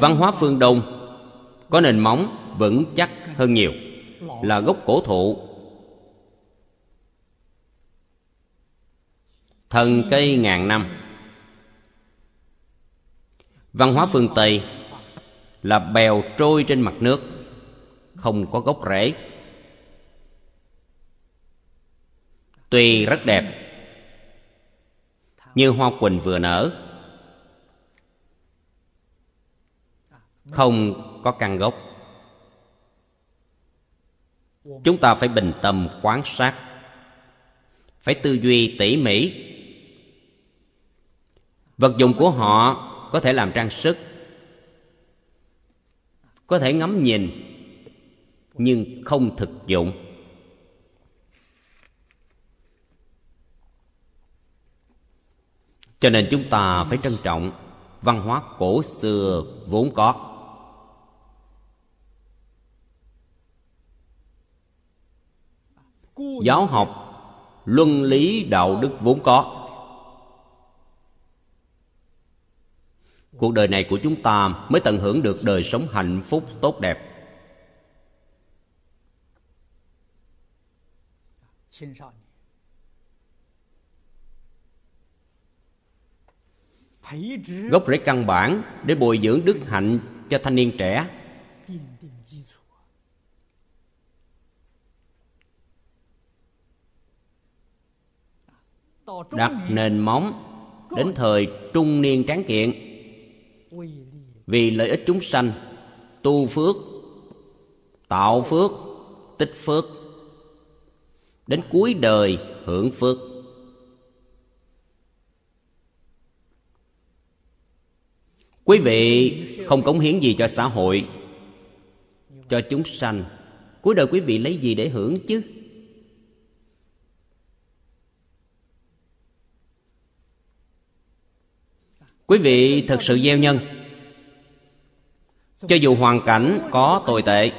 Văn hóa phương đông có nền móng vững chắc hơn nhiều, là gốc cổ thụ. Thần cây ngàn năm. Văn hóa phương tây là bèo trôi trên mặt nước, không có gốc rễ. Tuy rất đẹp, như hoa quỳnh vừa nở không có căn gốc. Chúng ta phải bình tâm quan sát, phải tư duy tỉ mỉ. Vật dụng của họ có thể làm trang sức, có thể ngắm nhìn, nhưng không thực dụng. Cho nên chúng ta phải trân trọng văn hóa cổ xưa vốn có. Giáo học, luân lý, đạo đức vốn có. Cuộc đời này của chúng ta mới tận hưởng được đời sống hạnh phúc tốt đẹp. Gốc rễ căn bản để bồi dưỡng đức hạnh cho thanh niên trẻ. đặt nền móng đến thời trung niên tráng kiện. Vì lợi ích chúng sanh tu phước tạo phước tích phước đến cuối đời hưởng phước. Quý vị không cống hiến gì cho xã hội cho chúng sanh. Cuối đời quý vị lấy gì để hưởng chứ? Quý vị thật sự gieo nhân. Cho dù hoàn cảnh có tồi tệ,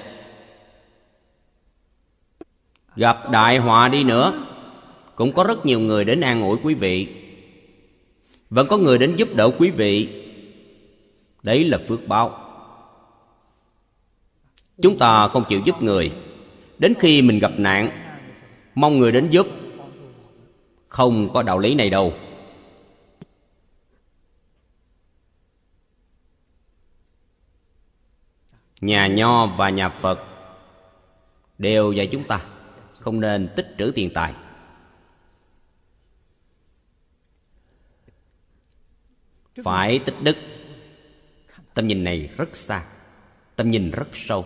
gặp đại họa đi nữa, cũng có rất nhiều người đến an ủi quý vị. Vẫn có người đến giúp đỡ quý vị. Đấy là phước báo. Chúng ta không chịu giúp người. Đến khi mình gặp nạn, mong người đến giúp. Không có đạo lý này đâu. Nhà nho và nhà phật đều dạy chúng ta không nên tích trữ tiền tài. Phải tích đức. Tâm nhìn này rất xa, tâm nhìn rất sâu.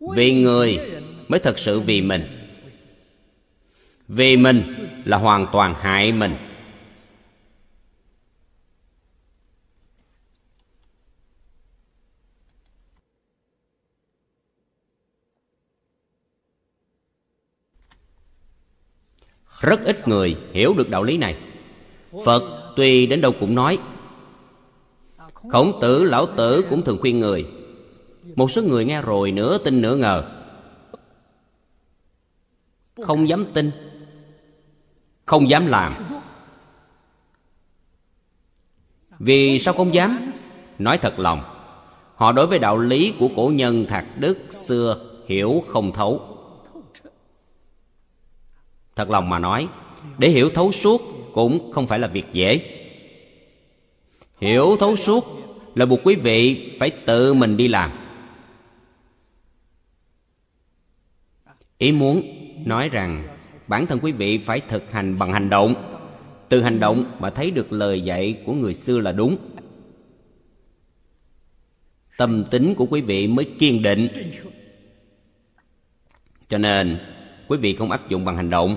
Vì người mới thật sự vì mình. Vì mình là hoàn toàn hại mình. Rất ít người hiểu được đạo lý này. Phật tuy đến đâu cũng nói, khổng tử, lão tử cũng thường khuyên người. Một số người nghe rồi nửa tin nửa ngờ. Không dám tin, không dám làm. Vì sao không dám? Nói thật lòng, họ đối với đạo lý của cổ nhân thạc đức xưa hiểu không thấu thật lòng mà nói, để hiểu thấu suốt cũng không phải là việc dễ. Hiểu thấu suốt là buộc quý vị phải tự mình đi làm. Ý muốn nói rằng bản thân quý vị phải thực hành bằng hành động. Từ hành động mà thấy được lời dạy của người xưa là đúng. Tâm tính của quý vị mới kiên định. Cho nên quý vị không áp dụng bằng hành động.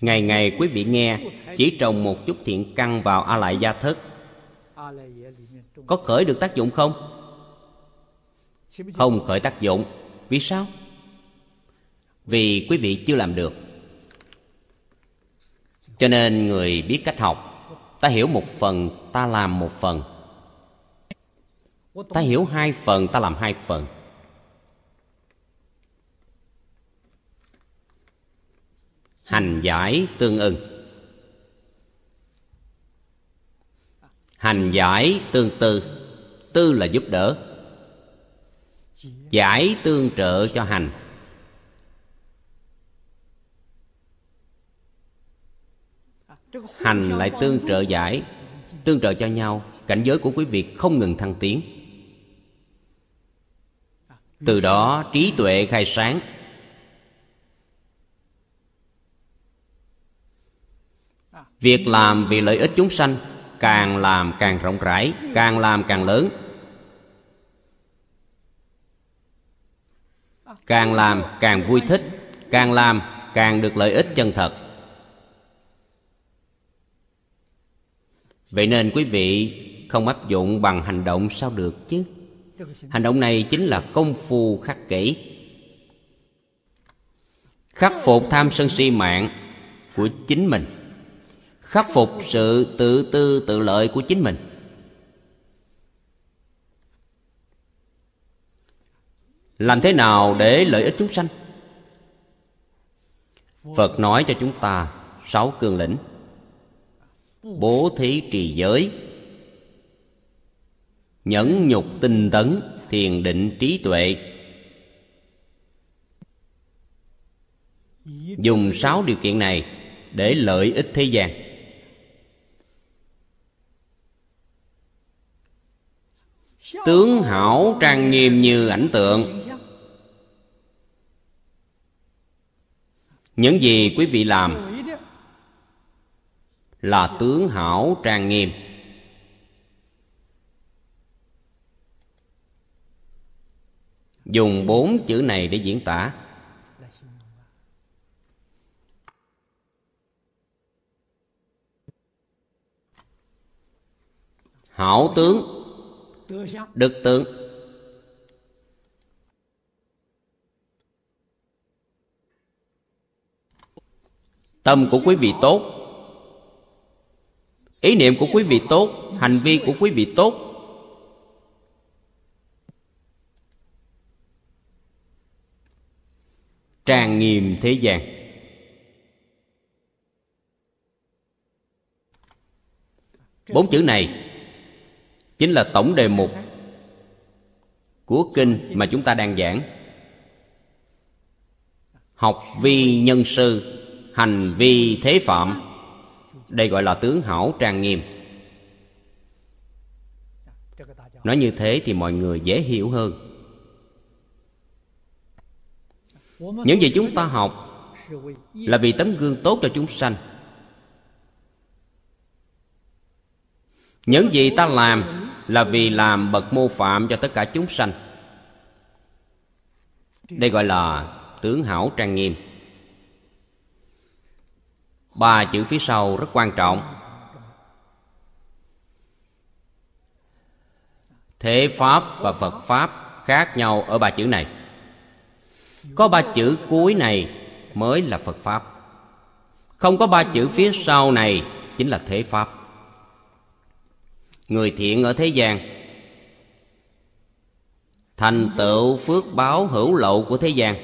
Ngày ngày quý vị nghe, chỉ trồng một chút thiện căn vào a lại gia thất. Có khởi được tác dụng không? Không khởi tác dụng. Vì sao? Vì quý vị chưa làm được. Cho nên người biết cách học, ta hiểu một phần, ta làm một phần. Ta hiểu hai phần, ta làm hai phần. Hành giải tương ưng. Hành giải tương tư. Tư là giúp đỡ. Giải tương trợ cho hành. Hành lại tương trợ giải, tương trợ cho nhau. Cảnh giới của quý vị không ngừng thăng tiến. Từ đó trí tuệ khai sáng. việc làm vì lợi ích chúng sanh càng làm càng rộng rãi càng làm càng lớn. Càng làm càng vui thích càng làm càng được lợi ích chân thật. Vậy nên quý vị không áp dụng bằng hành động sao được chứ? Hành động này chính là công phu khắc kỷ, khắc phục tham sân si mạng của chính mình khắc phục sự tự tư, tự lợi của chính mình. Làm thế nào để lợi ích chúng sanh? Phật nói cho chúng ta sáu cương lĩnh. Bố thí trì giới. Nhẫn nhục tinh tấn, thiền định trí tuệ. Dùng sáu điều kiện này để lợi ích thế gian. Tướng hảo trang nghiêm như ảnh tượng. Những gì quý vị làm là tướng hảo trang nghiêm. Dùng bốn chữ này để diễn tả. Hảo tướng đức tướng tâm của quý vị tốt. Ý niệm của quý vị tốt. Hành vi của quý vị tốt. Tràn nghiêm thế gian. Bốn chữ này chính là tổng đề mục của kinh mà chúng ta đang giảng. Học vi nhân sư, hành vi thế phạm. Đây gọi là tướng hảo trang nghiêm. Nói như thế thì mọi người dễ hiểu hơn. Những gì chúng ta học là vì tấm gương tốt cho chúng sanh. Những gì ta làm là vì làm bậc mô phạm cho tất cả chúng sanh. Đây gọi là tướng hảo trang nghiêm. Ba chữ phía sau rất quan trọng. Thế pháp và phật pháp khác nhau ở ba chữ này. Có ba chữ cuối này mới là phật pháp. Không có ba chữ phía sau này chính là thế pháp người thiện ở thế gian. Thành tựu phước báo hữu lậu của thế gian.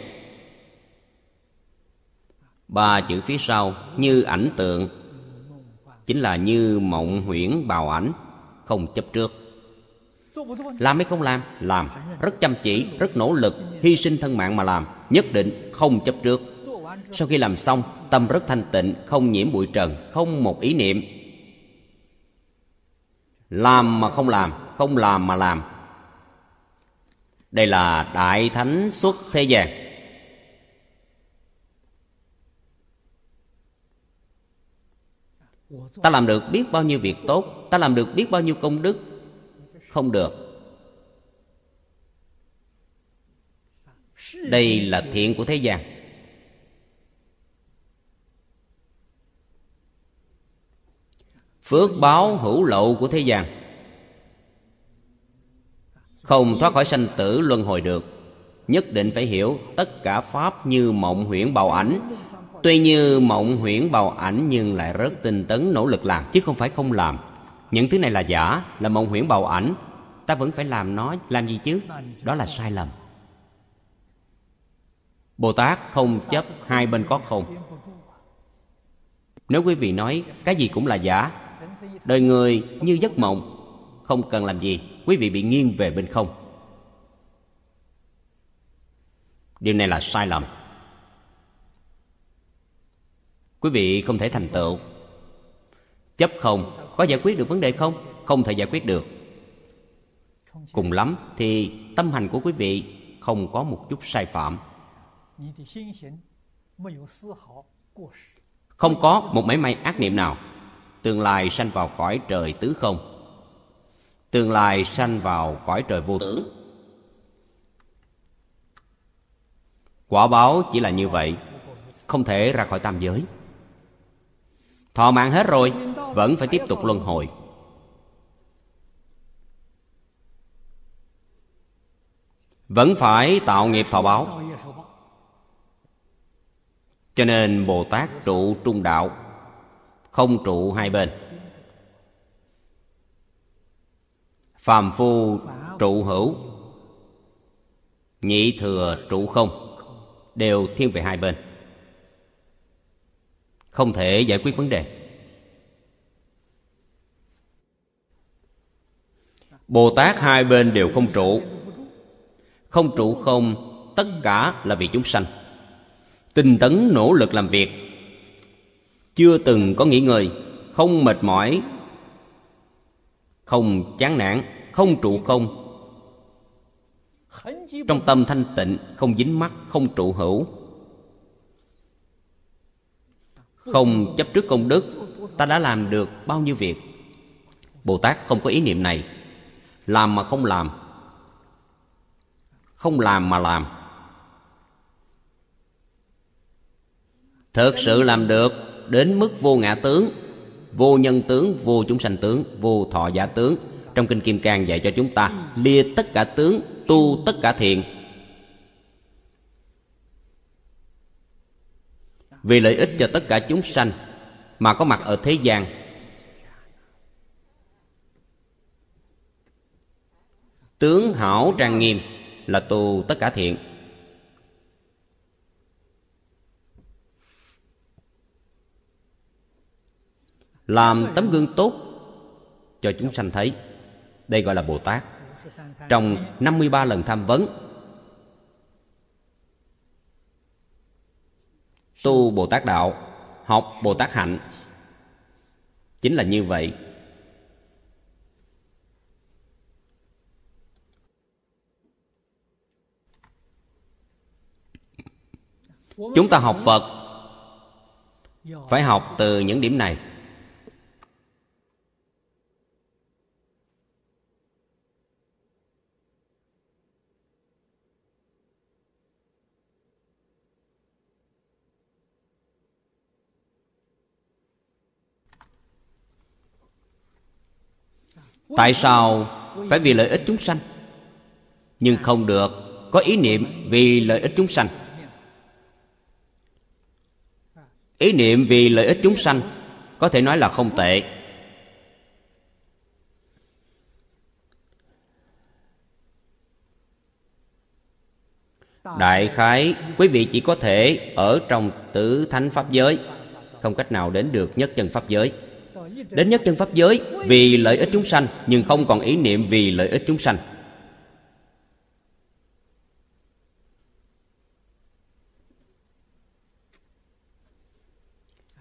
Ba chữ phía sau, như ảnh tượng, chính là như mộng huyễn bào ảnh, không chấp trước. Làm hay không làm? Làm. Rất chăm chỉ, rất nỗ lực, hy sinh thân mạng mà làm. Nhất định không chấp trước. Sau khi làm xong, tâm rất thanh tịnh, không nhiễm bụi trần, không một ý niệm làm mà không làm không làm mà làm. Đây là đại thánh xuất thế gian. Ta làm được biết bao nhiêu việc tốt, ta làm được biết bao nhiêu công đức. Không được. Đây là thiện của thế gian. Phước báo hữu lậu của thế gian. Không thoát khỏi sanh tử luân hồi được, nhất định phải hiểu tất cả pháp như mộng huyễn bào ảnh. Tuy như mộng huyễn bào ảnh nhưng lại rất tinh tấn nỗ lực làm, chứ không phải không làm. Những thứ này là giả, là mộng huyễn bào ảnh. Ta vẫn phải làm nó, làm gì chứ? Đó là sai lầm. Bồ tát không chấp hai bên có không. Nếu quý vị nói cái gì cũng là giả đời người như giấc mộng, không cần làm gì. Quý vị bị nghiêng về bên không. Điều này là sai lầm. Quý vị không thể thành tựu. Chấp không, có giải quyết được vấn đề không? Không thể giải quyết được. Cùng lắm thì tâm hành của quý vị không có một chút sai phạm. Không có một mảy may ác niệm nào tương lai sanh vào cõi trời tứ không? Tương lai sanh vào cõi trời vô tưởng quả báo chỉ là như vậy, không thể ra khỏi tam giới. Thọ mạng hết rồi, vẫn phải tiếp tục luân hồi. Vẫn phải tạo nghiệp thọ báo. Cho nên bồ tát trụ trung đạo không trụ hai bên. Phàm phu trụ hữu, nhị thừa trụ không, đều thiên về hai bên. Không thể giải quyết vấn đề. Bồ tát hai bên đều không trụ. Không trụ không, tất cả là vì chúng sanh. Tinh tấn nỗ lực làm việc chưa từng có nghỉ ngơi, không mệt mỏi, không chán nản, không trụ không. Trong tâm thanh tịnh, không dính mắc, không trụ hữu. Không chấp trước công đức, ta đã làm được bao nhiêu việc? Bồ tát không có ý niệm này. Làm mà không làm. Không làm mà làm. Thực sự làm được đến mức vô ngã tướng, vô nhân tướng, vô chúng sanh tướng, vô thọ giả tướng. Trong kinh kim cang dạy cho chúng ta lìa tất cả tướng, tu tất cả thiện. Vì lợi ích cho tất cả chúng sanh mà có mặt ở thế gian. Tướng hảo trang nghiêm là tu tất cả thiện. Làm tấm gương tốt cho chúng sanh thấy. Đây gọi là bồ tát. Trong 53 lần tham vấn, tu bồ tát đạo, học bồ tát hạnh, chính là như vậy. Chúng ta học phật, phải học từ những điểm này. Tại sao phải vì lợi ích chúng sanh? Nhưng không được có ý niệm vì lợi ích chúng sanh. Ý niệm vì lợi ích chúng sanh có thể nói là không tệ. Đại khái, quý vị chỉ có thể ở trong tứ thánh pháp giới, không cách nào đến được nhất chân pháp giới đến nhất chân pháp giới, vì lợi ích chúng sanh, nhưng không còn ý niệm vì lợi ích chúng sanh.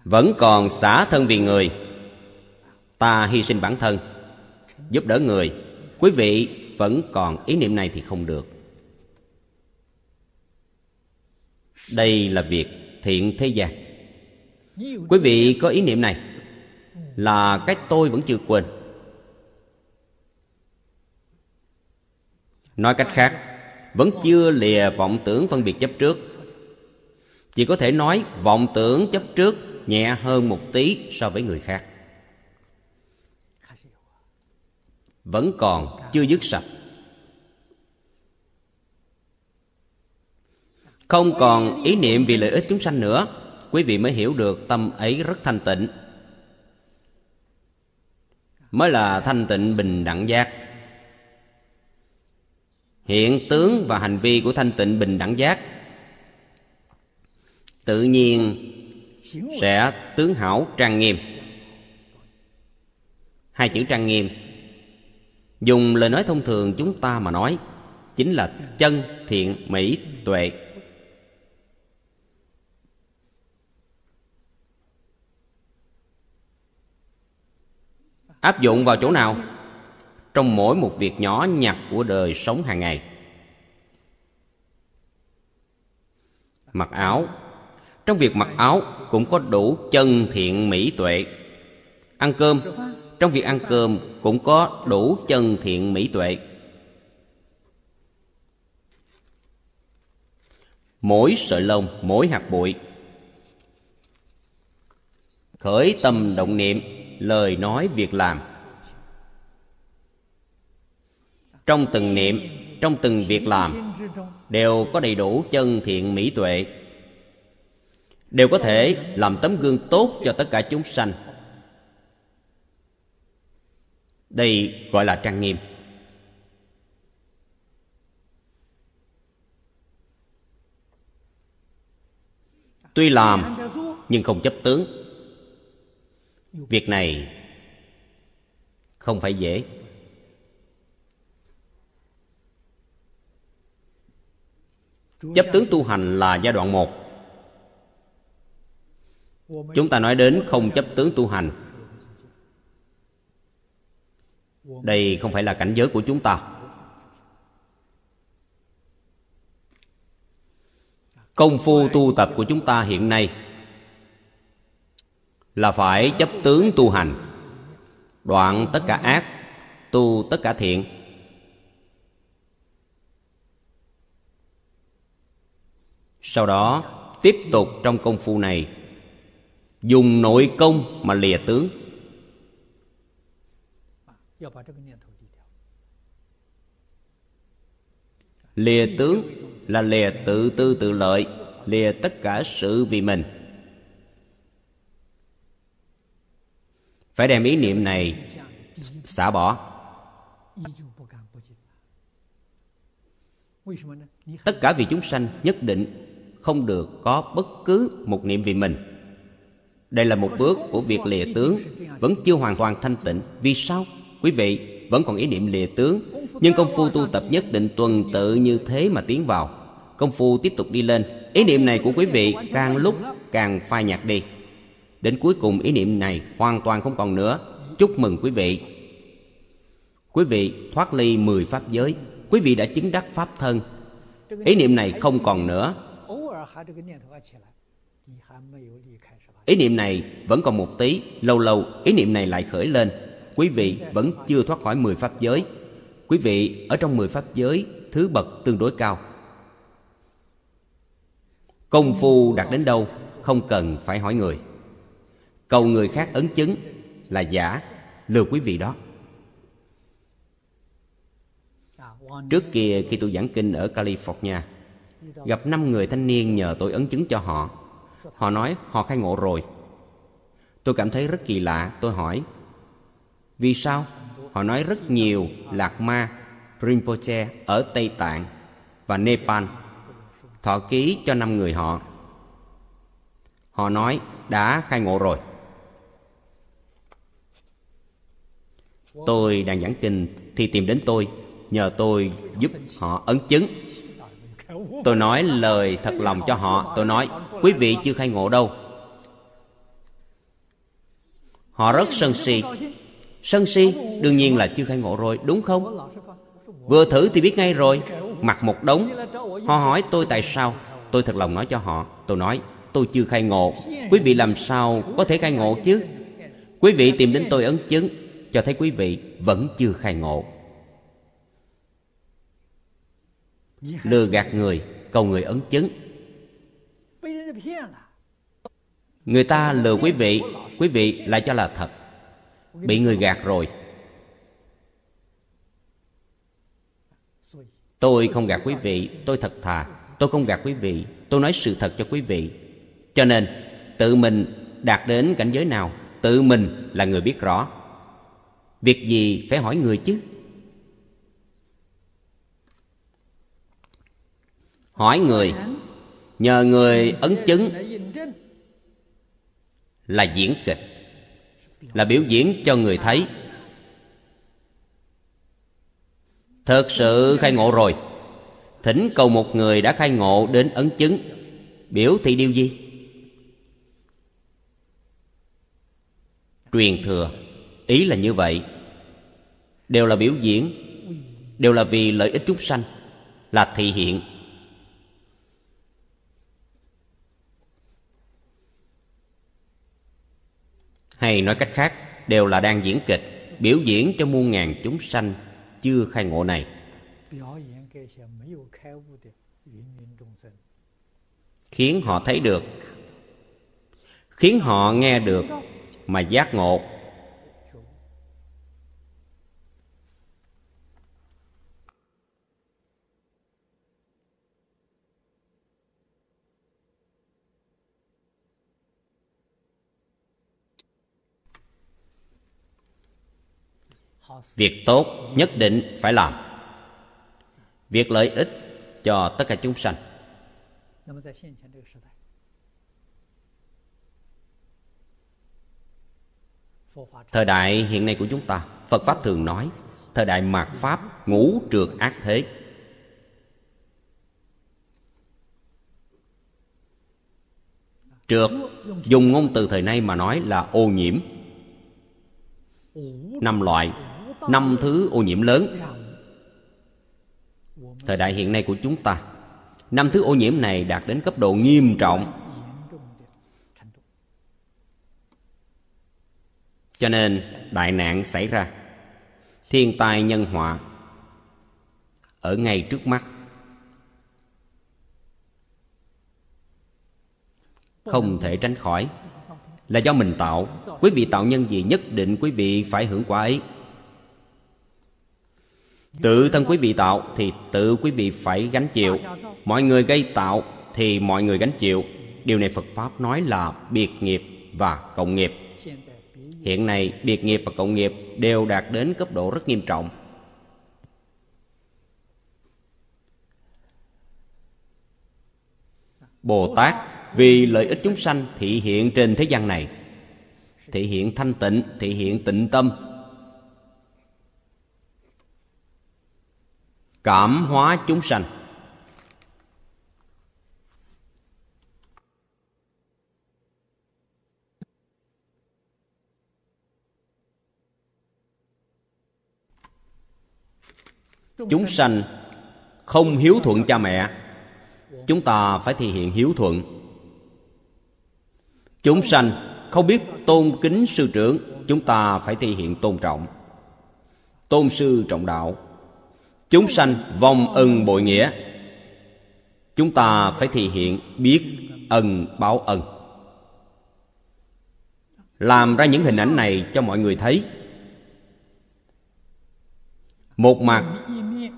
Vẫn còn xả thân vì người, ta hy sinh bản thân, giúp đỡ người. Quý vị vẫn còn ý niệm này thì không được. Đây là việc thiện thế gian. Quý vị có ý niệm này là cái tôi vẫn chưa quên. Nói cách khác, vẫn chưa lìa vọng tưởng phân biệt chấp trước. Chỉ có thể nói vọng tưởng chấp trước nhẹ hơn một tí so với người khác. Vẫn còn chưa dứt sạch. Không còn ý niệm vì lợi ích chúng sanh nữa, quý vị mới hiểu được tâm ấy rất thanh tịnh mới là thanh tịnh bình đẳng giác. Hiện tướng và hành vi của thanh tịnh bình đẳng giác tự nhiên sẽ tướng hảo trang nghiêm. Hai chữ trang nghiêm, dùng lời nói thông thường chúng ta mà nói, chính là chân thiện mỹ tuệ. Áp dụng vào chỗ nào? Trong mỗi một việc nhỏ nhặt của đời sống hàng ngày. Mặc áo. Trong việc mặc áo cũng có đủ chân thiện mỹ tuệ. Ăn cơm. Trong việc ăn cơm cũng có đủ chân thiện mỹ tuệ. Mỗi sợi lông, mỗi hạt bụi. Khởi tâm động niệm lời nói việc làm. Trong từng niệm, trong từng việc làm, đều có đầy đủ chân thiện mỹ tuệ. Đều có thể làm tấm gương tốt cho tất cả chúng sanh. Đây gọi là trang nghiêm. Tuy làm, nhưng không chấp tướng việc này không phải dễ. Chấp tướng tu hành là giai đoạn một. Chúng ta nói đến không chấp tướng tu hành. Đây không phải là cảnh giới của chúng ta. Công phu tu tập của chúng ta hiện nay là phải chấp tướng tu hành. Đoạn tất cả ác, tu tất cả thiện. Sau đó, tiếp tục trong công phu này, dùng nội công mà lìa tướng. Lìa tướng là lìa tự tư tự lợi, lìa tất cả sự vì mình. phải đem ý niệm này xả bỏ. Tất cả vì chúng sanh nhất định không được có bất cứ một niệm vì mình. Đây là một bước của việc lìa tướng, vẫn chưa hoàn toàn thanh tịnh. Vì sao? Quý vị, vẫn còn ý niệm lìa tướng, nhưng công phu tu tập nhất định tuần tự như thế mà tiến vào. Công phu tiếp tục đi lên. Ý niệm này của quý vị càng lúc càng phai nhạt đi. Đến cuối cùng ý niệm này hoàn toàn không còn nữa. Chúc mừng quý vị. Quý vị thoát ly 10 pháp giới. Quý vị đã chứng đắc pháp thân. Ý niệm này không còn nữa. Ý niệm này vẫn còn một tí. Lâu lâu, ý niệm này lại khởi lên. Quý vị vẫn chưa thoát khỏi 10 pháp giới. Quý vị ở trong 10 pháp giới, Thứ bậc tương đối cao. Công phu đạt đến đâu, Không cần phải hỏi người cầu người khác ấn chứng là giả. Lừa quý vị đó. Trước kia, khi tôi giảng kinh ở california, gặp năm người thanh niên nhờ tôi ấn chứng cho họ. Họ nói, họ khai ngộ rồi. Tôi cảm thấy rất kỳ lạ. Tôi hỏi, vì sao? Họ nói, rất nhiều lạc ma, rinpoche ở tây tạng và nepal thọ ký cho năm người họ. Họ nói, đã khai ngộ rồi. Tôi đang giảng kinh Thì tìm đến tôi, Nhờ tôi giúp họ ấn chứng. Tôi nói lời thật lòng cho họ. Tôi nói, quý vị chưa khai ngộ đâu. Họ rất sân si. Sân si đương nhiên là chưa khai ngộ rồi, Đúng không? Vừa thử thì biết ngay rồi. Mặc một đống. Họ hỏi, tôi tại sao? Tôi thật lòng nói cho họ. Tôi nói, tôi chưa khai ngộ. Quý vị làm sao có thể khai ngộ chứ? Quý vị tìm đến tôi ấn chứng cho thấy quý vị vẫn chưa khai ngộ. Lừa gạt người, cầu người ấn chứng. Người ta lừa quý vị quý vị lại cho là thật. Bị người gạt rồi. Tôi không gạt quý vị, tôi thật thà. Tôi không gạt quý vị, tôi nói sự thật cho quý vị. Cho nên, tự mình đạt đến cảnh giới nào, tự mình là người biết rõ. Việc gì phải hỏi người chứ? Hỏi người. Nhờ người ấn chứng Là diễn kịch, Là biểu diễn cho người thấy. Thật sự khai ngộ rồi. Thỉnh cầu một người đã khai ngộ đến ấn chứng. Biểu thị điều gì? Truyền thừa ý là như vậy. Đều là biểu diễn, đều là vì lợi ích chúng sanh, là thị hiện. Hay nói cách khác, đều là đang diễn kịch, biểu diễn cho muôn ngàn chúng sanh chưa khai ngộ này. Khiến họ thấy được, khiến họ nghe được mà giác ngộ. việc tốt nhất định phải làm. Việc lợi ích cho tất cả chúng sanh. Thời đại hiện nay của chúng ta, phật pháp thường nói, thời đại mạt pháp ngũ trượt ác thế. Trượt, dùng ngôn từ thời nay mà nói là ô nhiễm. Năm loại năm thứ ô nhiễm lớn. Thời đại hiện nay của chúng ta, năm thứ ô nhiễm này đạt đến cấp độ nghiêm trọng. Cho nên, đại nạn xảy ra. Thiên tai nhân họa ở ngay trước mắt. Không thể tránh khỏi là do mình tạo. Quý vị tạo nhân gì nhất định quý vị phải hưởng quả ấy tự thân quý vị tạo thì tự quý vị phải gánh chịu. Mọi người gây tạo thì mọi người gánh chịu. Điều này phật pháp nói là biệt nghiệp và cộng nghiệp. Hiện nay, biệt nghiệp và cộng nghiệp đều đạt đến cấp độ rất nghiêm trọng. Bồ tát, vì lợi ích chúng sanh, thị hiện trên thế gian này. Thị hiện thanh tịnh, thị hiện tịnh tâm. Cảm hóa chúng sanh. Chúng sanh không hiếu thuận cha mẹ, chúng ta phải thể hiện hiếu thuận. Chúng sanh không biết tôn kính sư trưởng, chúng ta phải thể hiện tôn trọng. Tôn sư trọng đạo chúng sanh vong ân bội nghĩa. Chúng ta phải thể hiện biết ân báo ân. Làm ra những hình ảnh này cho mọi người thấy. Một mặt,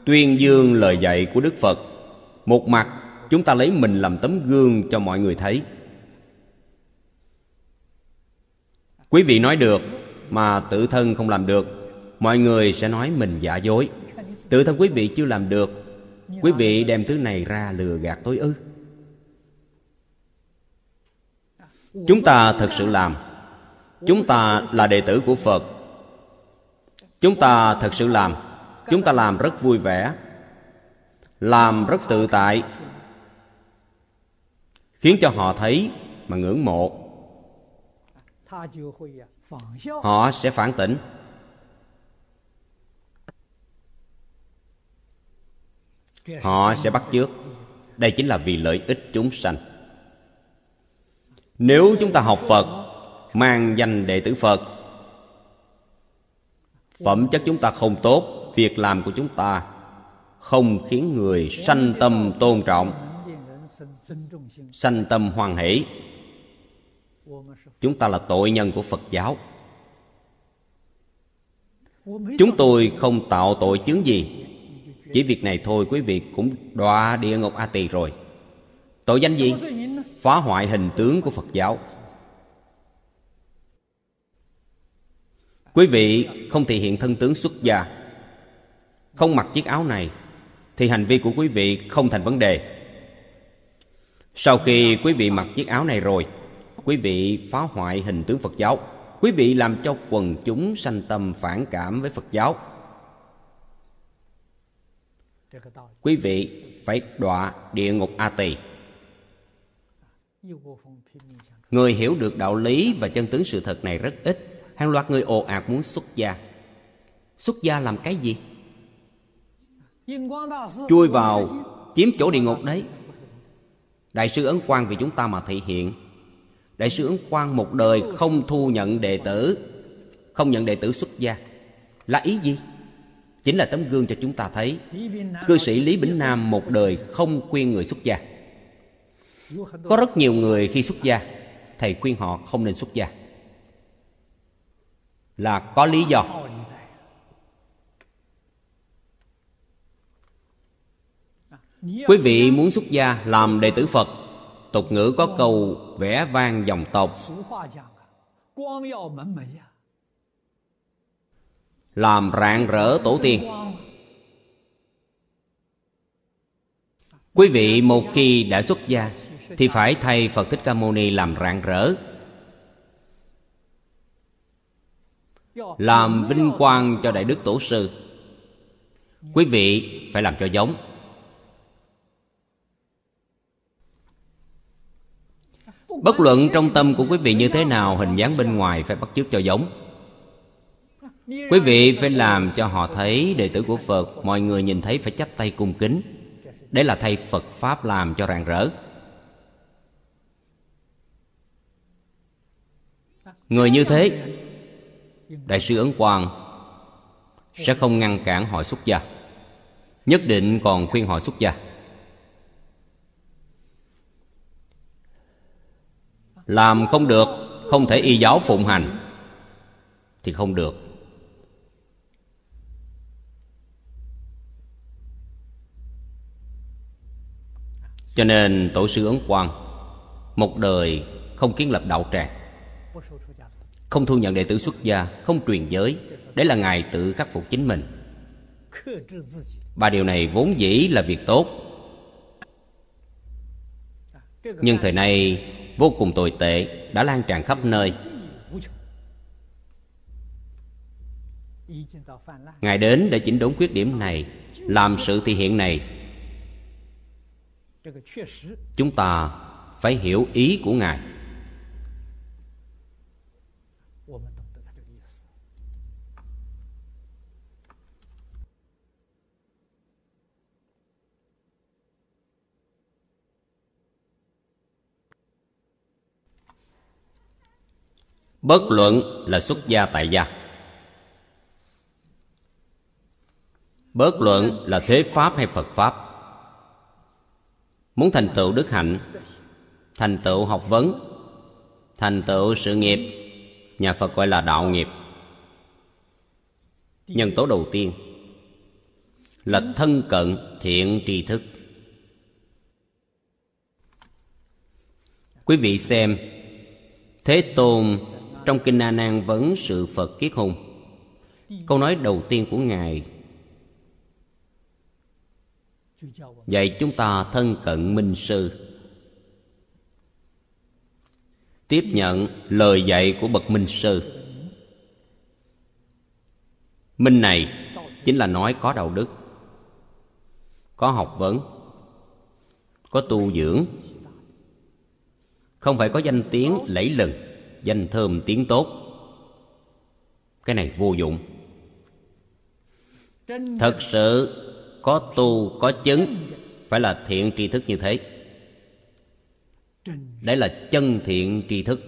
tuyên dương lời dạy của đức phật. Một mặt, chúng ta lấy mình làm tấm gương cho mọi người thấy. Quý vị nói được mà tự thân không làm được, mọi người sẽ nói mình giả dối tự thân quý vị chưa làm được, quý vị đem thứ này ra lừa gạt tôi ư? Chúng ta thật sự làm. Chúng ta là đệ tử của phật. Chúng ta thật sự làm. Chúng ta làm rất vui vẻ, làm rất tự tại, khiến cho họ thấy mà ngưỡng mộ. Họ sẽ phản tỉnh. Họ sẽ bắt chước. Đây chính là vì lợi ích chúng sanh. Nếu chúng ta học phật, mang danh đệ tử phật, phẩm chất chúng ta không tốt, việc làm của chúng ta không khiến người sanh tâm tôn trọng, sanh tâm hoan hỷ. Chúng ta là tội nhân của phật giáo. Chúng tôi không tạo tội chứng gì chỉ việc này thôi quý vị cũng đọa địa ngục a tỳ rồi. Tội danh gì? Phá hoại hình tướng của phật giáo. Quý vị không thể hiện thân tướng xuất gia. Không mặc chiếc áo này, thì hành vi của quý vị không thành vấn đề. Sau khi quý vị mặc chiếc áo này rồi, quý vị phá hoại hình tướng phật giáo. Quý vị làm cho quần chúng sanh tâm phản cảm với phật giáo quý vị phải đọa địa ngục a tỳ. Người hiểu được đạo lý và chân tướng sự thật này rất ít. Hàng loạt người ồ ạt muốn xuất gia. Xuất gia làm cái gì? Chui vào, chiếm chỗ địa ngục đấy. Đại sư ấn quang vì chúng ta mà thể hiện. Đại sư ấn quang một đời không thu nhận đệ tử, không nhận đệ tử xuất gia. Là ý gì? Chính là tấm gương cho chúng ta thấy cư sĩ lý bỉnh nam một đời không khuyên người xuất gia. Có rất nhiều người khi xuất gia, thầy khuyên họ không nên xuất gia. Là có lý do. Quý vị muốn xuất gia làm đệ tử phật, tục ngữ có câu vẽ vang dòng tộc làm rạng rỡ tổ tiên. Quý vị một khi đã xuất gia, thì phải thay phật thích ca mâu ni làm rạng rỡ. Làm vinh quang cho đại đức tổ sư. Quý vị phải làm cho giống. Bất luận trong tâm của quý vị như thế nào, hình dáng bên ngoài phải bắt chước cho giống quý vị phải làm cho họ thấy đệ tử của phật, mọi người nhìn thấy phải chắp tay cung kính. Đấy là thay phật pháp làm cho rạng rỡ. Người như thế, đại sư ấn quang, sẽ không ngăn cản họ xuất gia. Nhất định còn khuyên họ xuất gia. Làm không được, không thể y giáo phụng hành. Thì không được. Cho nên tổ sư ấn quang, một đời không kiến lập đạo tràng, không thu nhận đệ tử xuất gia, không truyền giới đấy là ngài tự khắc phục chính mình. Ba điều này vốn dĩ là việc tốt, nhưng thời nay vô cùng tồi tệ, đã lan tràn khắp nơi. Ngài đến để chỉnh đốn khuyết điểm này, làm sự thị hiện này chúng ta phải hiểu ý của ngài. bất luận là xuất gia tại gia. Bất luận là thế pháp hay phật pháp muốn thành tựu đức hạnh, thành tựu học vấn, thành tựu sự nghiệp, nhà phật gọi là đạo nghiệp. Nhân tố đầu tiên là thân cận thiện tri thức. Quý vị xem, thế tôn trong kinh a nan vấn sự phật kiết hùng. Câu nói đầu tiên của ngài dạy chúng ta thân cận minh sư. Tiếp nhận lời dạy của bậc minh sư. Minh này chính là nói có đạo đức, có học vấn, có tu dưỡng. Không phải có danh tiếng lẫy lừng, danh thơm tiếng tốt. Cái này vô dụng. Thật sự có tu, có chứng. Phải là thiện tri thức như thế. Đấy là chân thiện tri thức.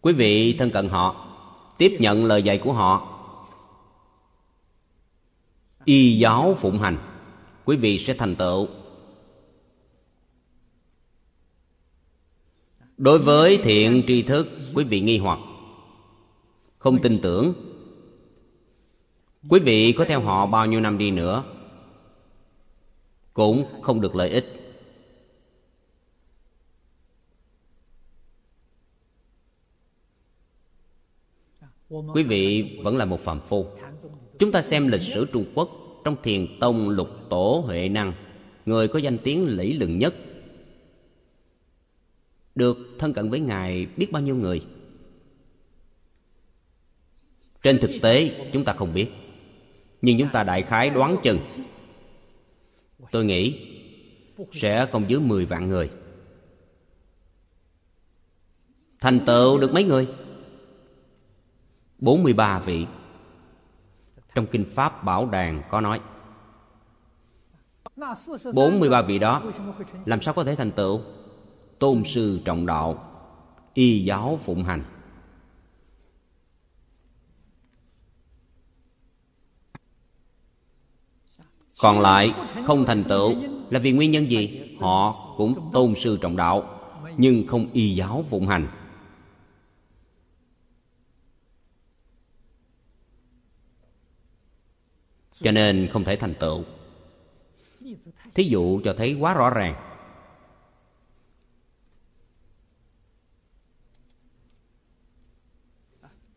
Quý vị thân cận họ, tiếp nhận lời dạy của họ. Y giáo phụng hành, quý vị sẽ thành tựu. Đối với thiện tri thức, quý vị nghi hoặc, không tin tưởng quý vị có theo họ bao nhiêu năm đi nữa, cũng không được lợi ích. Quý vị vẫn là một phạm phu. Chúng ta xem lịch sử trung quốc trong thiền tông lục tổ huệ năng, người có danh tiếng lẫy lừng nhất, được thân cận với ngài biết bao nhiêu người? Trên thực tế, chúng ta không biết nhưng chúng ta đại khái đoán chừng. Tôi nghĩ sẽ không dưới 10 vạn người. Thành tựu được mấy người? 43 vị. Trong kinh pháp bảo đàn có nói 43 vị đó làm sao có thể thành tựu? Tôn sư trọng đạo, y giáo phụng hành. Còn lại, không thành tựu là vì nguyên nhân gì? Họ cũng tôn sư trọng đạo, nhưng không y giáo phụng hành. Cho nên không thể thành tựu. Thí dụ cho thấy quá rõ ràng.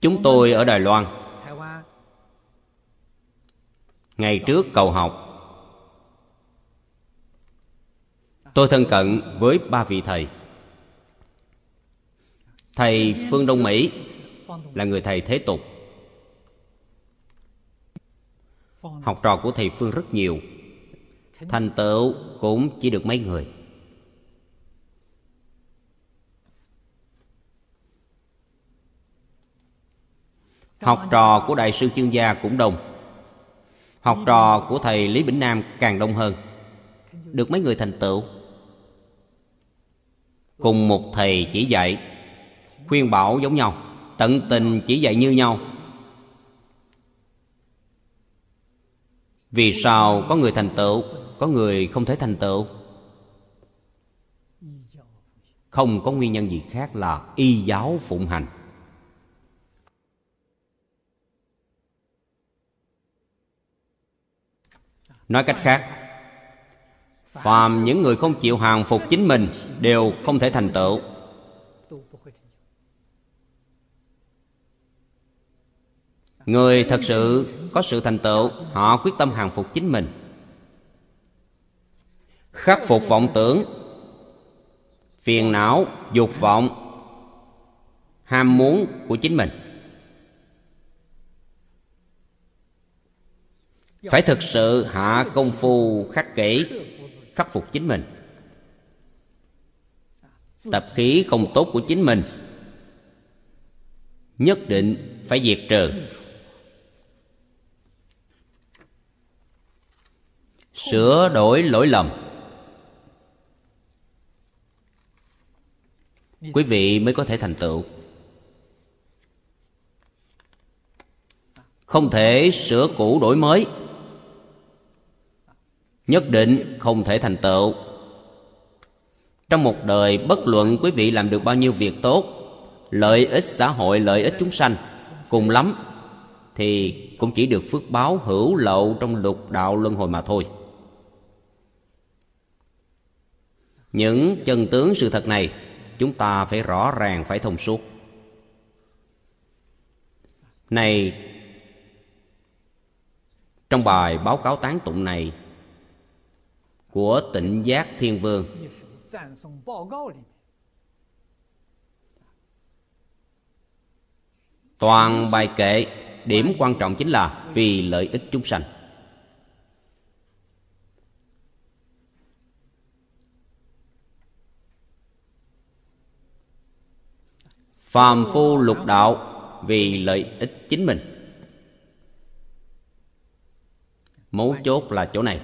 Chúng tôi ở đài loan. Ngày trước cầu học tôi thân cận với ba vị thầy. Thầy phương đông mỹ là người thầy thế tục. Học trò của thầy phương rất nhiều. Thành tựu cũng chỉ được mấy người. Học trò của đại sư chương gia cũng đông. Học trò của thầy lý bỉnh nam càng đông hơn. Được mấy người thành tựu? Cùng một thầy chỉ dạy. Khuyên bảo giống nhau, tận tình chỉ dạy như nhau. Vì sao có người thành tựu, có người không thể thành tựu? Không có nguyên nhân gì khác là y giáo phụng hành. Nói cách khác phàm những người không chịu hàng phục chính mình đều không thể thành tựu. Người thật sự có sự thành tựu, họ quyết tâm hàng phục chính mình. Khắc phục vọng tưởng, phiền não, dục vọng, ham muốn của chính mình. Phải thực sự hạ công phu khắc kỹ khắc phục chính mình. Tập khí không tốt của chính mình nhất định phải diệt trừ. Sửa đổi lỗi lầm. Quý vị mới có thể thành tựu. Không thể sửa cũ đổi mới nhất định không thể thành tựu. Trong một đời, bất luận quý vị làm được bao nhiêu việc tốt, lợi ích xã hội, lợi ích chúng sanh, cùng lắm thì cũng chỉ được phước báo hữu lậu trong lục đạo luân hồi mà thôi. Những chân tướng sự thật này chúng ta phải rõ ràng, phải thông suốt. Này, trong bài báo cáo tán tụng này của tịnh giác thiên vương. Toàn bài kệ, điểm quan trọng chính là vì lợi ích chúng sanh. Phàm phu lục đạo vì lợi ích chính mình. Mấu chốt là chỗ này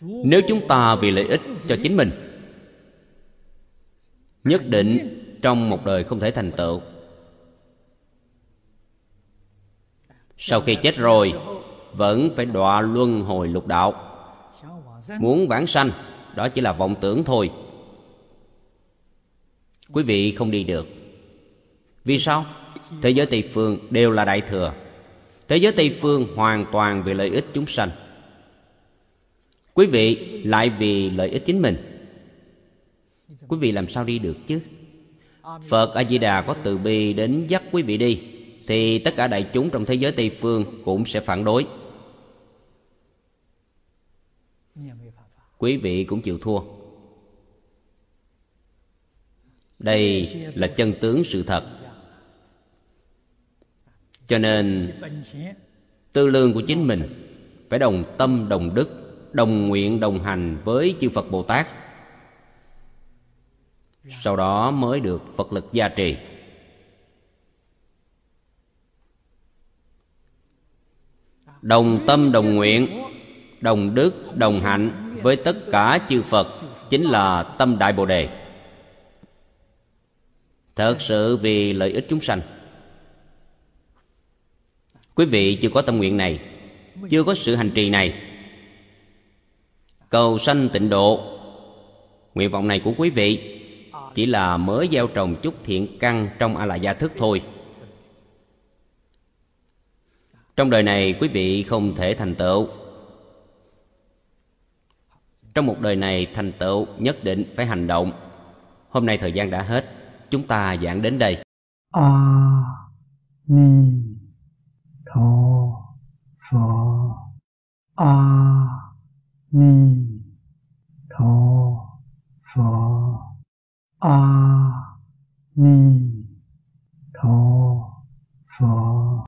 nếu chúng ta vì lợi ích cho chính mình, nhất định trong một đời không thể thành tựu. Sau khi chết rồi, vẫn phải đọa luân hồi lục đạo. Muốn vãng sanh, đó chỉ là vọng tưởng thôi. Quý vị không đi được. Vì sao? Thế giới tây phương đều là đại thừa. Thế giới tây phương hoàn toàn vì lợi ích chúng sanh quý vị lại vì lợi ích chính mình. Quý vị làm sao đi được chứ? Phật a di đà có từ bi đến dắt quý vị đi, thì tất cả đại chúng trong thế giới tây phương cũng sẽ phản đối. Quý vị cũng chịu thua. Đây là chân tướng sự thật. Cho nên, tư lương của chính mình phải đồng tâm đồng đức đồng nguyện đồng hành với chư phật bồ tát. Sau đó mới được phật lực gia trì. Đồng tâm đồng nguyện, đồng đức đồng hạnh với tất cả chư phật chính là tâm đại bồ đề. Thật sự vì lợi ích chúng sanh. Quý vị chưa có tâm nguyện này, chưa có sự hành trì này cầu sanh tịnh độ. Nguyện vọng này của quý vị chỉ là mới gieo trồng chút thiện căn trong a la gia thức thôi. Trong đời này, quý vị không thể thành tựu. Trong một đời này, thành tựu nhất định phải hành động. Hôm nay thời gian đã hết, chúng ta giảng đến đây. A ni tho phở a 弥陀佛阿弥陀佛。